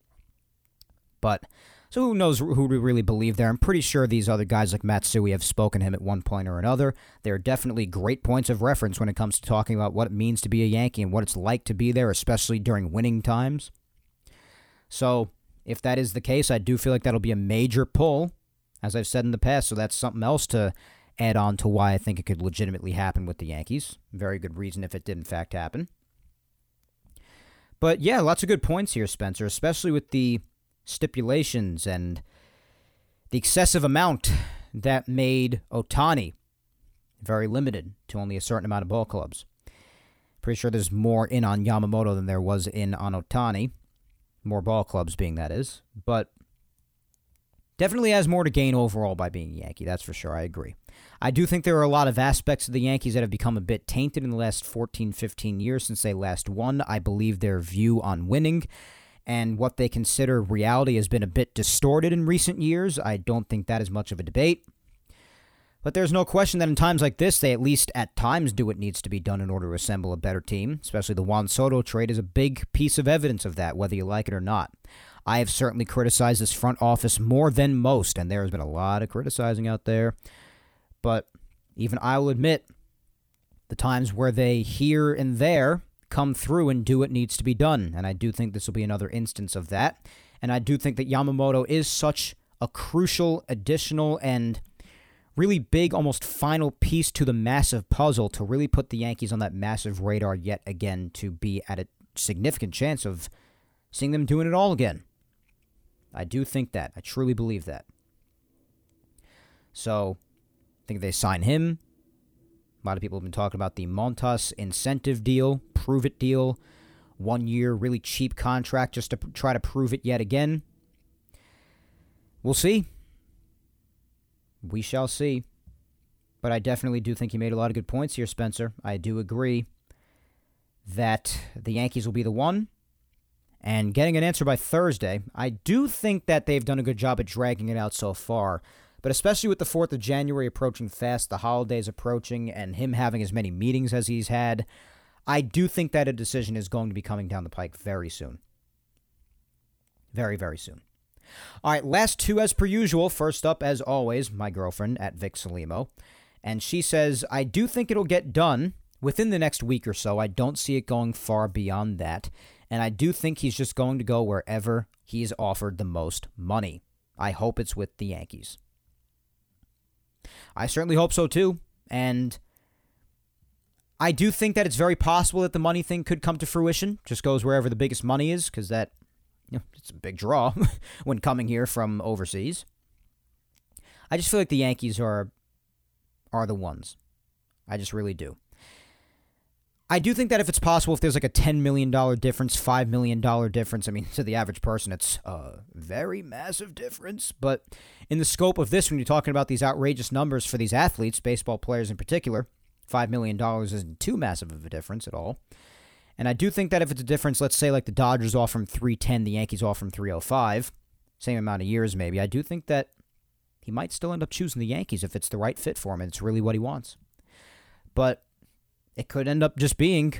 But so who knows who to really believe there? I'm pretty sure these other guys like Matsui have spoken to him at one point or another. They are definitely great points of reference when it comes to talking about what it means to be a Yankee and what it's like to be there, especially during winning times. So if that is the case, I do feel like that'll be a major pull, as I've said in the past. So that's something else to add on to why I think it could legitimately happen with the Yankees. Very good reason if it did in fact happen. But yeah, lots of good points here, Spencer, especially with the stipulations and the excessive amount that made Ohtani very limited to only a certain amount of ball clubs. Pretty sure there's more in on Yamamoto than there was in on Ohtani. More ball clubs being that is. But definitely has more to gain overall by being a Yankee, that's for sure. I agree. I do think there are a lot of aspects of the Yankees that have become a bit tainted in the last 14, 15 years since they last won. I believe their view on winning and what they consider reality has been a bit distorted in recent years. I don't think that is much of a debate. But there's no question that in times like this, they at least at times do what needs to be done in order to assemble a better team. Especially the Juan Soto trade is a big piece of evidence of that, whether you like it or not. I have certainly criticized this front office more than most, and there has been a lot of criticizing out there. But even I will admit, the times where they here and there come through and do what needs to be done. And I do think this will be another instance of that. And I do think that Yamamoto is such a crucial, additional, and really big, almost final piece to the massive puzzle to really put the Yankees on that massive radar yet again to be at a significant chance of seeing them doing it all again. I do think that. I truly believe that. So, I think they sign him. A lot of people have been talking about the Montas incentive deal, prove it deal, one year, really cheap contract just to try to prove it yet again. We'll see. We shall see. But I definitely do think you made a lot of good points here, Spencer. I do agree that the Yankees will be the one. And getting an answer by Thursday, I do think that they've done a good job at dragging it out so far. But especially with the 4th of January approaching fast, the holidays approaching, and him having as many meetings as he's had, I do think that a decision is going to be coming down the pike very soon. Very, very soon. All right, last two as per usual. First up, as always, my girlfriend at Vic Salimo. And she says, I do think it'll get done within the next week or so. I don't see it going far beyond that. And I do think he's just going to go wherever he's offered the most money. I hope it's with the Yankees. I certainly hope so too. And I do think that it's very possible that the money thing could come to fruition. Just goes wherever the biggest money is, because that you know, it's a big draw when coming here from overseas. I just feel like the Yankees are are the ones. I just really do. I do think that if it's possible, if there's like a $10 million difference, $5 million difference, I mean, to the average person, it's a very massive difference. But in the scope of this, when you're talking about these outrageous numbers for these athletes, baseball players in particular, $5 million isn't too massive of a difference at all. And I do think that if it's a difference, let's say like the Dodgers off from 310, the Yankees off from 305, same amount of years maybe, I do think that he might still end up choosing the Yankees if it's the right fit for him and it's really what he wants. But it could end up just being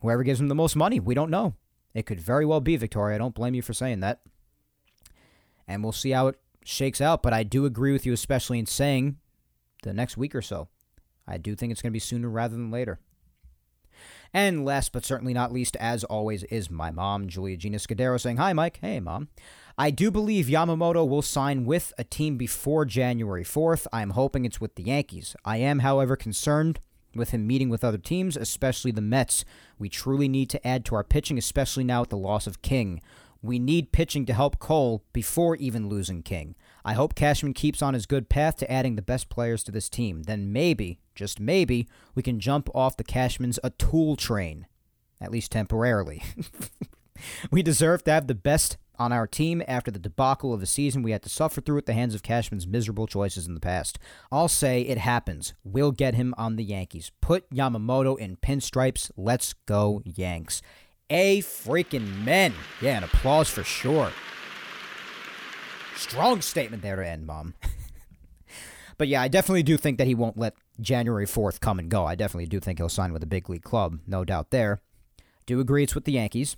whoever gives him the most money. We don't know. It could very well be Victoria. I don't blame you for saying that. And we'll see how it shakes out. But I do agree with you, especially in saying the next week or so. I do think it's going to be sooner rather than later. And last but certainly not least, as always, is my mom, Julia Gina Scudero, saying, Hi, Mike. Hey, mom. I do believe Yamamoto will sign with a team before January 4th. I'm hoping it's with the Yankees. I am, however, concerned with him meeting with other teams, especially the Mets. We truly need to add to our pitching, especially now with the loss of King. We need pitching to help Cole before even losing King. I hope Cashman keeps on his good path to adding the best players to this team. Then maybe, just maybe, we can jump off the Cashman's a tool train, at least temporarily. we deserve to have the best on our team after the debacle of the season we had to suffer through at the hands of Cashman's miserable choices in the past. I'll say it happens. We'll get him on the Yankees. Put Yamamoto in pinstripes. Let's go, Yanks. A freaking men. Yeah, an applause for sure. Strong statement there to end, Mom. but yeah, I definitely do think that he won't let January 4th come and go. I definitely do think he'll sign with a big league club. No doubt there. Do agree it's with the Yankees.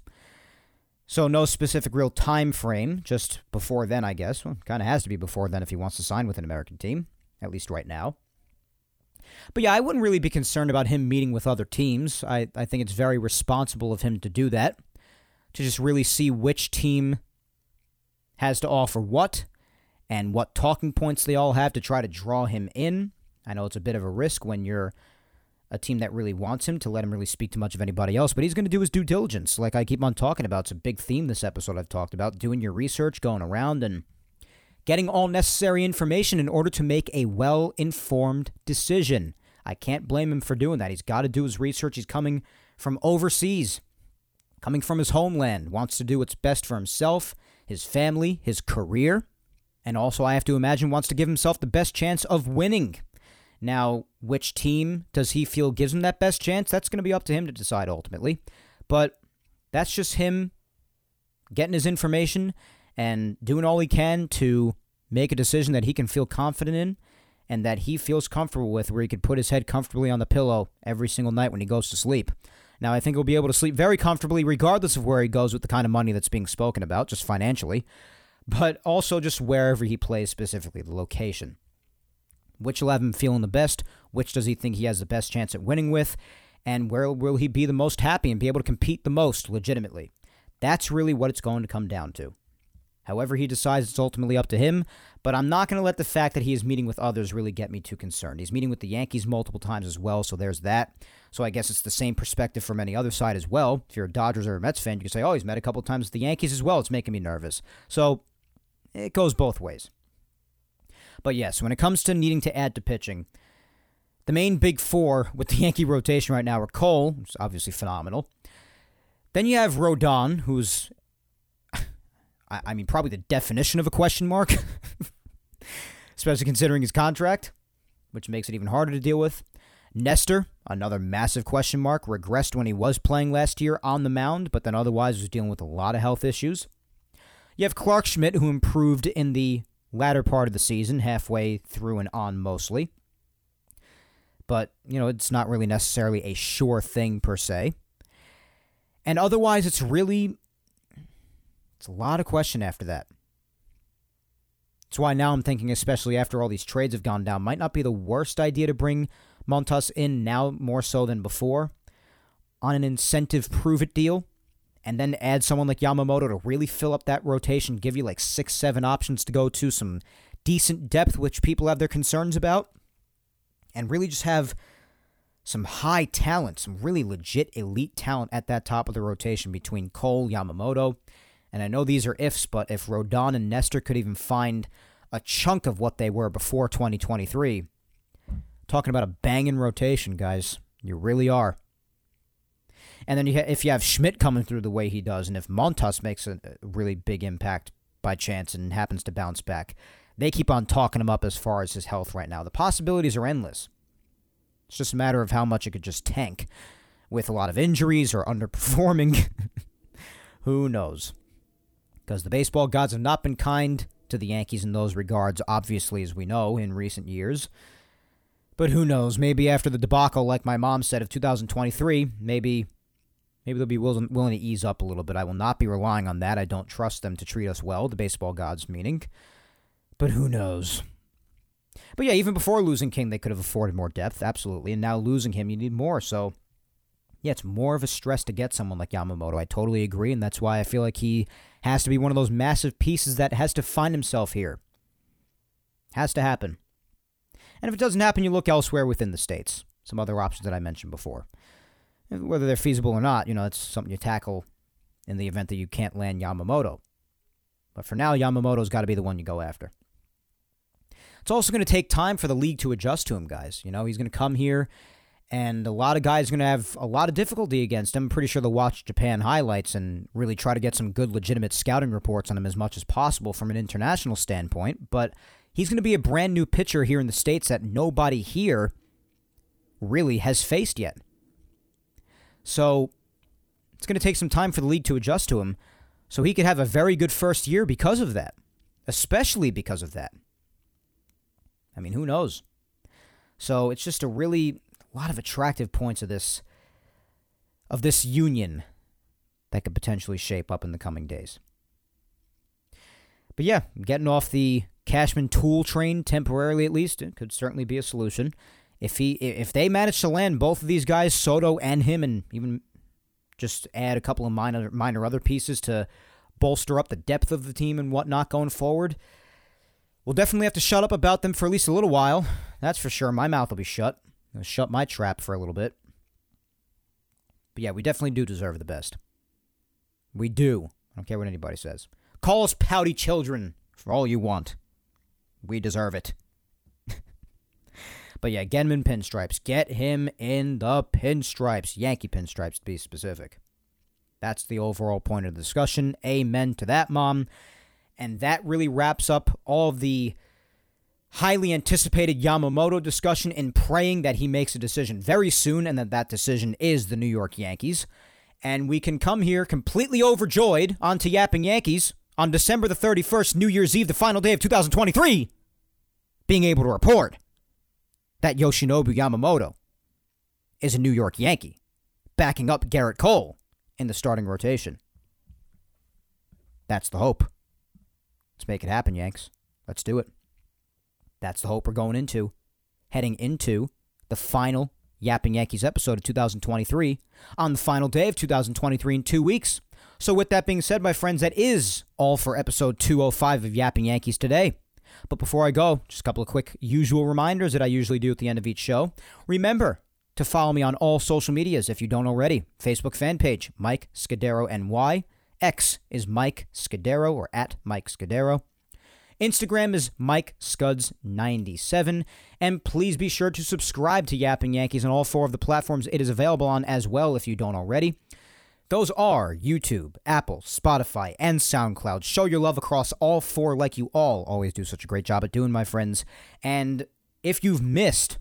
So no specific real time frame, just before then, I guess. Well, kind of has to be before then if he wants to sign with an American team, at least right now. But yeah, I wouldn't really be concerned about him meeting with other teams. I, I think it's very responsible of him to do that, to just really see which team has to offer what and what talking points they all have to try to draw him in. I know it's a bit of a risk when you're a team that really wants him to let him really speak to much of anybody else, but he's going to do his due diligence. Like I keep on talking about, it's a big theme this episode I've talked about doing your research, going around and getting all necessary information in order to make a well informed decision. I can't blame him for doing that. He's got to do his research. He's coming from overseas, coming from his homeland, wants to do what's best for himself, his family, his career, and also, I have to imagine, wants to give himself the best chance of winning. Now, which team does he feel gives him that best chance? That's going to be up to him to decide ultimately. But that's just him getting his information and doing all he can to make a decision that he can feel confident in and that he feels comfortable with, where he could put his head comfortably on the pillow every single night when he goes to sleep. Now, I think he'll be able to sleep very comfortably, regardless of where he goes with the kind of money that's being spoken about, just financially, but also just wherever he plays specifically, the location. Which will have him feeling the best? Which does he think he has the best chance at winning with? And where will he be the most happy and be able to compete the most legitimately? That's really what it's going to come down to. However, he decides it's ultimately up to him, but I'm not going to let the fact that he is meeting with others really get me too concerned. He's meeting with the Yankees multiple times as well, so there's that. So I guess it's the same perspective from any other side as well. If you're a Dodgers or a Mets fan, you can say, oh, he's met a couple times with the Yankees as well. It's making me nervous. So it goes both ways. But yes, when it comes to needing to add to pitching, the main big four with the Yankee rotation right now are Cole, who's obviously phenomenal. Then you have Rodon, who's, I mean, probably the definition of a question mark, especially considering his contract, which makes it even harder to deal with. Nestor, another massive question mark, regressed when he was playing last year on the mound, but then otherwise was dealing with a lot of health issues. You have Clarke Schmidt, who improved in the latter part of the season, halfway through and on mostly. But, you know, it's not really necessarily a sure thing per se. And otherwise, it's really. It's a lot of question after that. That's why now I'm thinking, especially after all these trades have gone down, might not be the worst idea to bring Montas in now more so than before on an incentive prove it deal and then add someone like Yamamoto to really fill up that rotation, give you like six, seven options to go to, some decent depth, which people have their concerns about, and really just have some high talent, some really legit elite talent at that top of the rotation between Cole, Yamamoto. And I know these are ifs, but if Rodon and Nestor could even find a chunk of what they were before 2023, talking about a banging rotation, guys. You really are. And then you ha- if you have Schmidt coming through the way he does, and if Montas makes a really big impact by chance and happens to bounce back, they keep on talking him up as far as his health right now. The possibilities are endless. It's just a matter of how much it could just tank with a lot of injuries or underperforming. Who knows? Because the baseball gods have not been kind to the Yankees in those regards, obviously, as we know, in recent years. But who knows? Maybe after the debacle, like my mom said, of 2023, maybe Maybe they'll be willing, willing to ease up a little bit. I will not be relying on that. I don't trust them to treat us well, the baseball gods meaning. But who knows? But yeah, even before losing King, they could have afforded more depth, absolutely. And now losing him, you need more. So, yeah, it's more of a stress to get someone like Yamamoto. I totally agree. And that's why I feel like he has to be one of those massive pieces that has to find himself here. Has to happen. And if it doesn't happen, you look elsewhere within the states. Some other options that I mentioned before whether they're feasible or not, you know, it's something you tackle in the event that you can't land Yamamoto. But for now, Yamamoto's got to be the one you go after. It's also going to take time for the league to adjust to him, guys. You know, he's going to come here, and a lot of guys are going to have a lot of difficulty against him. I'm pretty sure they'll watch Japan highlights and really try to get some good, legitimate scouting reports on him as much as possible from an international standpoint. But he's going to be a brand new pitcher here in the States that nobody here really has faced yet. So it's going to take some time for the league to adjust to him. So he could have a very good first year because of that, especially because of that. I mean, who knows? So it's just a really a lot of attractive points of this of this union that could potentially shape up in the coming days. But yeah, getting off the Cashman tool train temporarily at least it could certainly be a solution. If he if they manage to land both of these guys, Soto and him, and even just add a couple of minor minor other pieces to bolster up the depth of the team and whatnot going forward, We'll definitely have to shut up about them for at least a little while. That's for sure. My mouth will be shut. Shut my trap for a little bit. But yeah, we definitely do deserve the best. We do. I don't care what anybody says. Call us pouty children for all you want. We deserve it. but yeah, Genman pinstripes. Get him in the pinstripes. Yankee pinstripes, to be specific. That's the overall point of the discussion. Amen to that, Mom. And that really wraps up all the highly anticipated Yamamoto discussion in praying that he makes a decision very soon and that that decision is the New York Yankees. And we can come here completely overjoyed onto Yapping Yankees on December the 31st, New Year's Eve, the final day of 2023, being able to report that Yoshinobu Yamamoto is a New York Yankee, backing up Gerrit Cole in the starting rotation. That's the hope. Let's make it happen, Yanks. Let's do it. That's the hope we're going into. Heading into the final Yapping Yankees episode of 2023 on the final day of 2023 in two weeks. So, with that being said, my friends, that is all for episode 205 of Yapping Yankees today. But before I go, just a couple of quick usual reminders that I usually do at the end of each show. Remember to follow me on all social medias if you don't already. Facebook fan page, Mike Scudero NY. X is Mike Scudero or at Mike Scudero. Instagram is Mike Scuds97. And please be sure to subscribe to Yapping Yankees on all four of the platforms it is available on as well if you don't already. Those are YouTube, Apple, Spotify, and SoundCloud. Show your love across all four like you all always do such a great job at doing, my friends. And if you've missed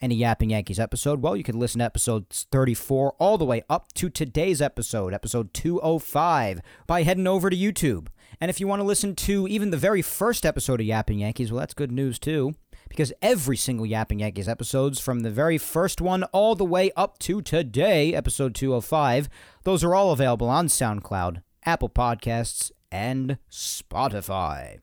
any Yapping Yankees episode, well, you can listen to episodes 34 all the way up to today's episode, episode 205, by heading over to YouTube. And if you want to listen to even the very first episode of Yapping Yankees, well, that's good news too, because every single Yapping Yankees episodes, from the very first one all the way up to today, episode 205, those are all available on SoundCloud, Apple Podcasts, and Spotify.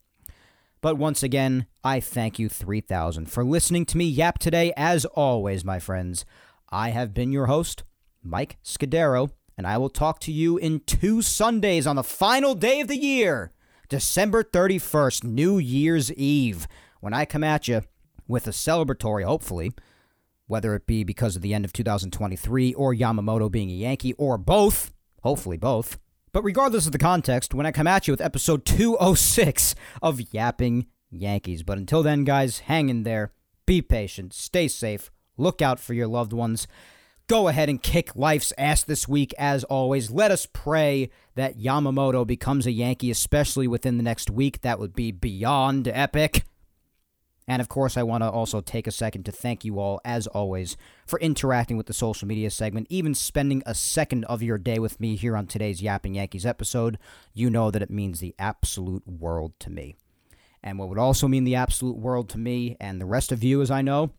But once again, I thank you 3000 for listening to me yap today. As always, my friends, I have been your host, Mike Scudero, and I will talk to you in two Sundays on the final day of the year, December 31st, New Year's Eve, when I come at you with a celebratory, hopefully, whether it be because of the end of 2023 or Yamamoto being a Yankee or both, hopefully both. But regardless of the context, when I come at you with episode 206 of Yapping Yankees. But until then, guys, hang in there, be patient, stay safe, look out for your loved ones. Go ahead and kick life's ass this week, as always. Let us pray that Yamamoto becomes a Yankee, especially within the next week. That would be beyond epic. And of course, I want to also take a second to thank you all, as always, for interacting with the social media segment, even spending a second of your day with me here on today's Yapping Yankees episode. You know that it means the absolute world to me. And what would also mean the absolute world to me and the rest of you, as I know,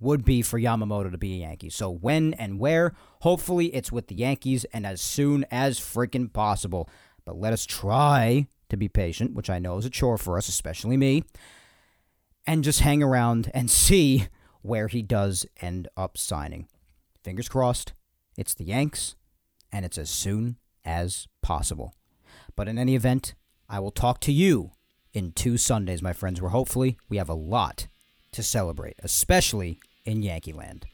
would be for Yamamoto to be a Yankee. So when and where, hopefully it's with the Yankees and as soon as freaking possible. But let us try to be patient, which I know is a chore for us, especially me and just hang around and see where he does end up signing. Fingers crossed, it's the Yanks, and it's as soon as possible. But in any event, I will talk to you in two Sundays, my friends, where hopefully we have a lot to celebrate, especially in Yankee Land.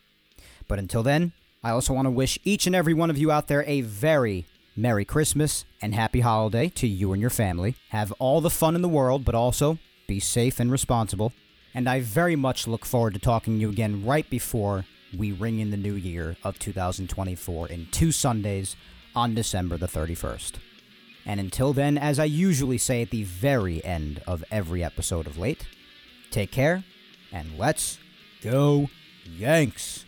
But until then, I also want to wish each and every one of you out there a very, Merry Christmas and Happy Holiday to you and your family. Have all the fun in the world, but also be safe and responsible. And I very much look forward to talking to you again right before we ring in the new year of 2024 in two Sundays on December the 31st. And until then, as I usually say at the very end of every episode of Late, take care and let's go, Yanks!